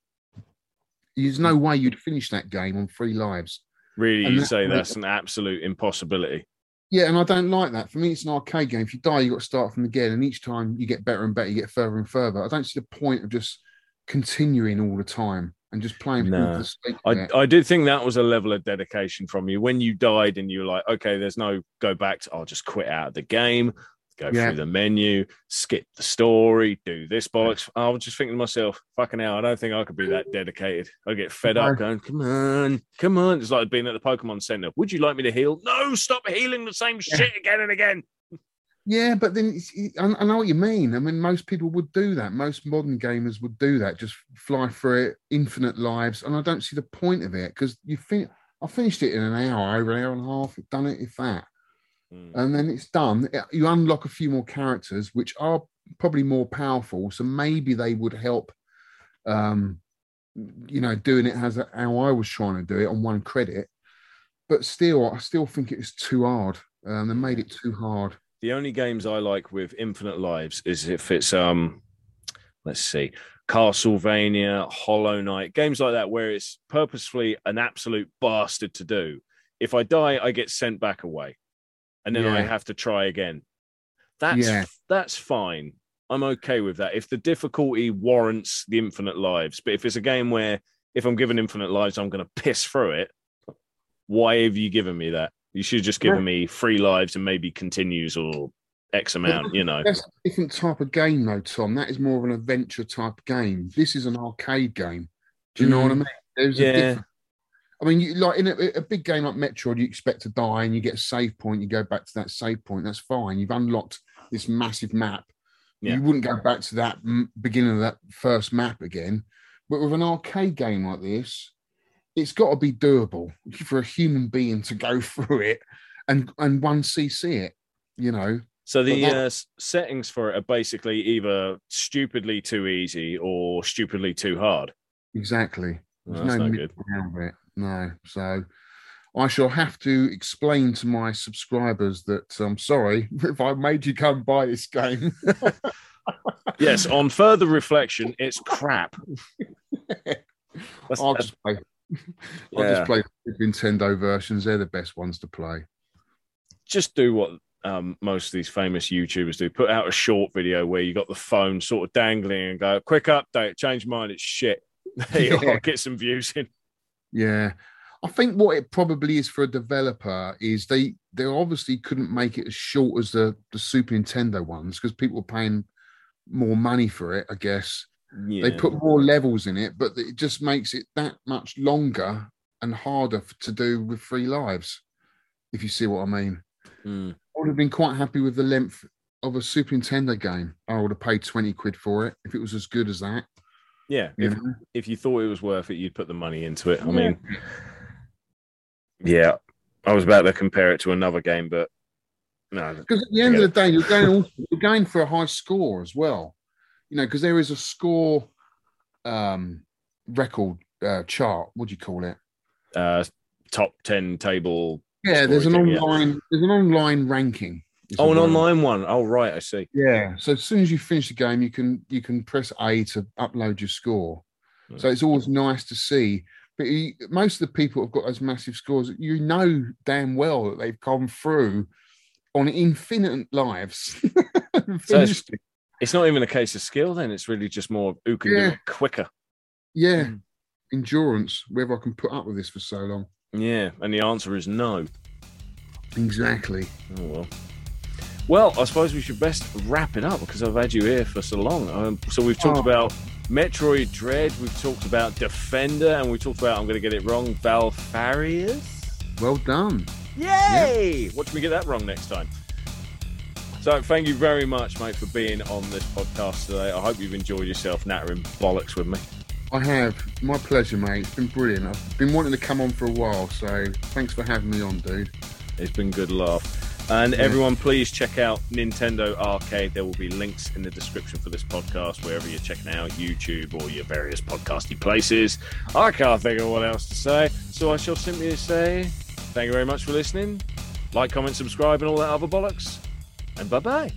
There's no way you'd finish that game on three lives. Really, And you that- say that's an absolute impossibility. Yeah, and I don't like that. For me, it's an arcade game. If you die, you got to start from again, and each time you get better and better, you get further and further. I don't see the point of just continuing all the time and just playing No. the I. I did think that was a level of dedication from you when you died and you were like, okay, there's no go back to, I'll just quit out of the game, go Yeah. through the menu, skip the story, do this bollocks. I was just thinking to myself, fucking hell, I don't think I could be that dedicated. I get fed up going, come on, come on. It's like being at the Pokemon Center. Would you like me to heal? No, stop healing the same Yeah. shit again and again. Yeah, but then I, know what you mean. I mean, most people would do that. Most modern gamers would do that. Just fly through it, infinite lives, and I don't see the point of it because you fin- I finished it in an hour, over an hour and a half. Done it, if that, Mm. and then it's done. You unlock a few more characters, which are probably more powerful. So maybe they would help. Um, you know, doing it as how I was trying to do it on one credit, but still, I still think it was too hard. Um, they made it too hard. the only games I like with infinite lives is if it's um let's see Castlevania, Hollow Knight, games like that where it's purposefully an absolute bastard to do. If I die, I get sent back away. And then I have to try again. That's Yeah. that's fine. I'm okay with that. If the difficulty warrants the infinite lives, but if it's a game where if I'm given infinite lives, I'm gonna piss through it, why have you given me that? You should have just given me three lives and maybe continues or X amount, you know. That's a different type of game, though, Tom. That is more of an adventure type game. This is an arcade game. Do you know what I Mm. mean? There's Yeah. a different. I mean, you, like in a, a big game like Metroid, you expect to die and you get a save point. You go back to that save point. That's fine. You've unlocked this massive map. Yeah. You wouldn't go back to that m- beginning of that first map again. But with an arcade game like this, it's got to be doable [LAUGHS] for a human being to go [LAUGHS] through it and and one CC it. You know, So the that- uh, settings for it are basically either stupidly too easy or stupidly too hard. exactly. There's that's no no good. it. No. So I shall have to explain to my subscribers that I'm sorry [LAUGHS] if I made you come buy this game. [LAUGHS] Yes, on further reflection, it's crap. That's, I'll just play. I'll yeah. just play the Nintendo versions. They're the best ones to play. just do what um, most of these famous YouTubers do. Put out a short video where you got the phone sort of dangling and go, quick update, change mind, it's shit. [LAUGHS] There you Yeah. are, get some views in. Yeah. I think what it probably is for a developer is they they obviously couldn't make it as short as the the Super Nintendo ones because people were paying more money for it, I guess. Yeah. They put more levels in it, but it just makes it that much longer and harder to do with three lives. If you see what I mean. Mm. I would have been quite happy with the length of a Super Nintendo game. I would have paid 20 quid for it if it was as good as that. Yeah. If, know? if you thought it was worth it, you'd put the money into it. I mean, yeah, I was about to compare it to another game, but no. Because at the end of the day, you're going you're going for a high score as well. You know, because there is a score um record uh, chart. What do you call it? Uh, top 10 table. Yeah, there's an thing, yeah. online there's an online ranking. Is Oh, an online one. Oh, right. I see. Yeah. So as soon as you finish the game, you can you can press A to upload your score. So it's always nice to see. But you, most of the people who've got those massive scores, you know damn well that they've gone through on infinite lives. [LAUGHS] So it's- it. It's not even a case of skill, then. It's really just more who can do it quicker. yeah, Mm. endurance. Whether I can put up with this for so long. Yeah. And the answer is no. Exactly. Oh, well. Well, I suppose we should best wrap it up because I've had you here for so long. Um, so we've talked Oh. about Metroid Dread, we've talked about Defender, and we talked about, I'm going to get it wrong, Valfaris. Well done. Yay! Watch me get that wrong next time. So thank you very much, mate, for being on this podcast today. I hope you've enjoyed yourself nattering bollocks with me. I have. My pleasure, mate. It's been brilliant. I've been wanting to come on for a while, so thanks for having me on, dude. It's been good laugh. And Yeah. everyone, please check out Nintendo Arcade. There will be links in the description for this podcast, wherever you're checking out YouTube or your various podcasty places. I can't think of what else to say, so I shall simply say thank you very much for listening. Like, comment, subscribe, and all that other bollocks. And bye bye.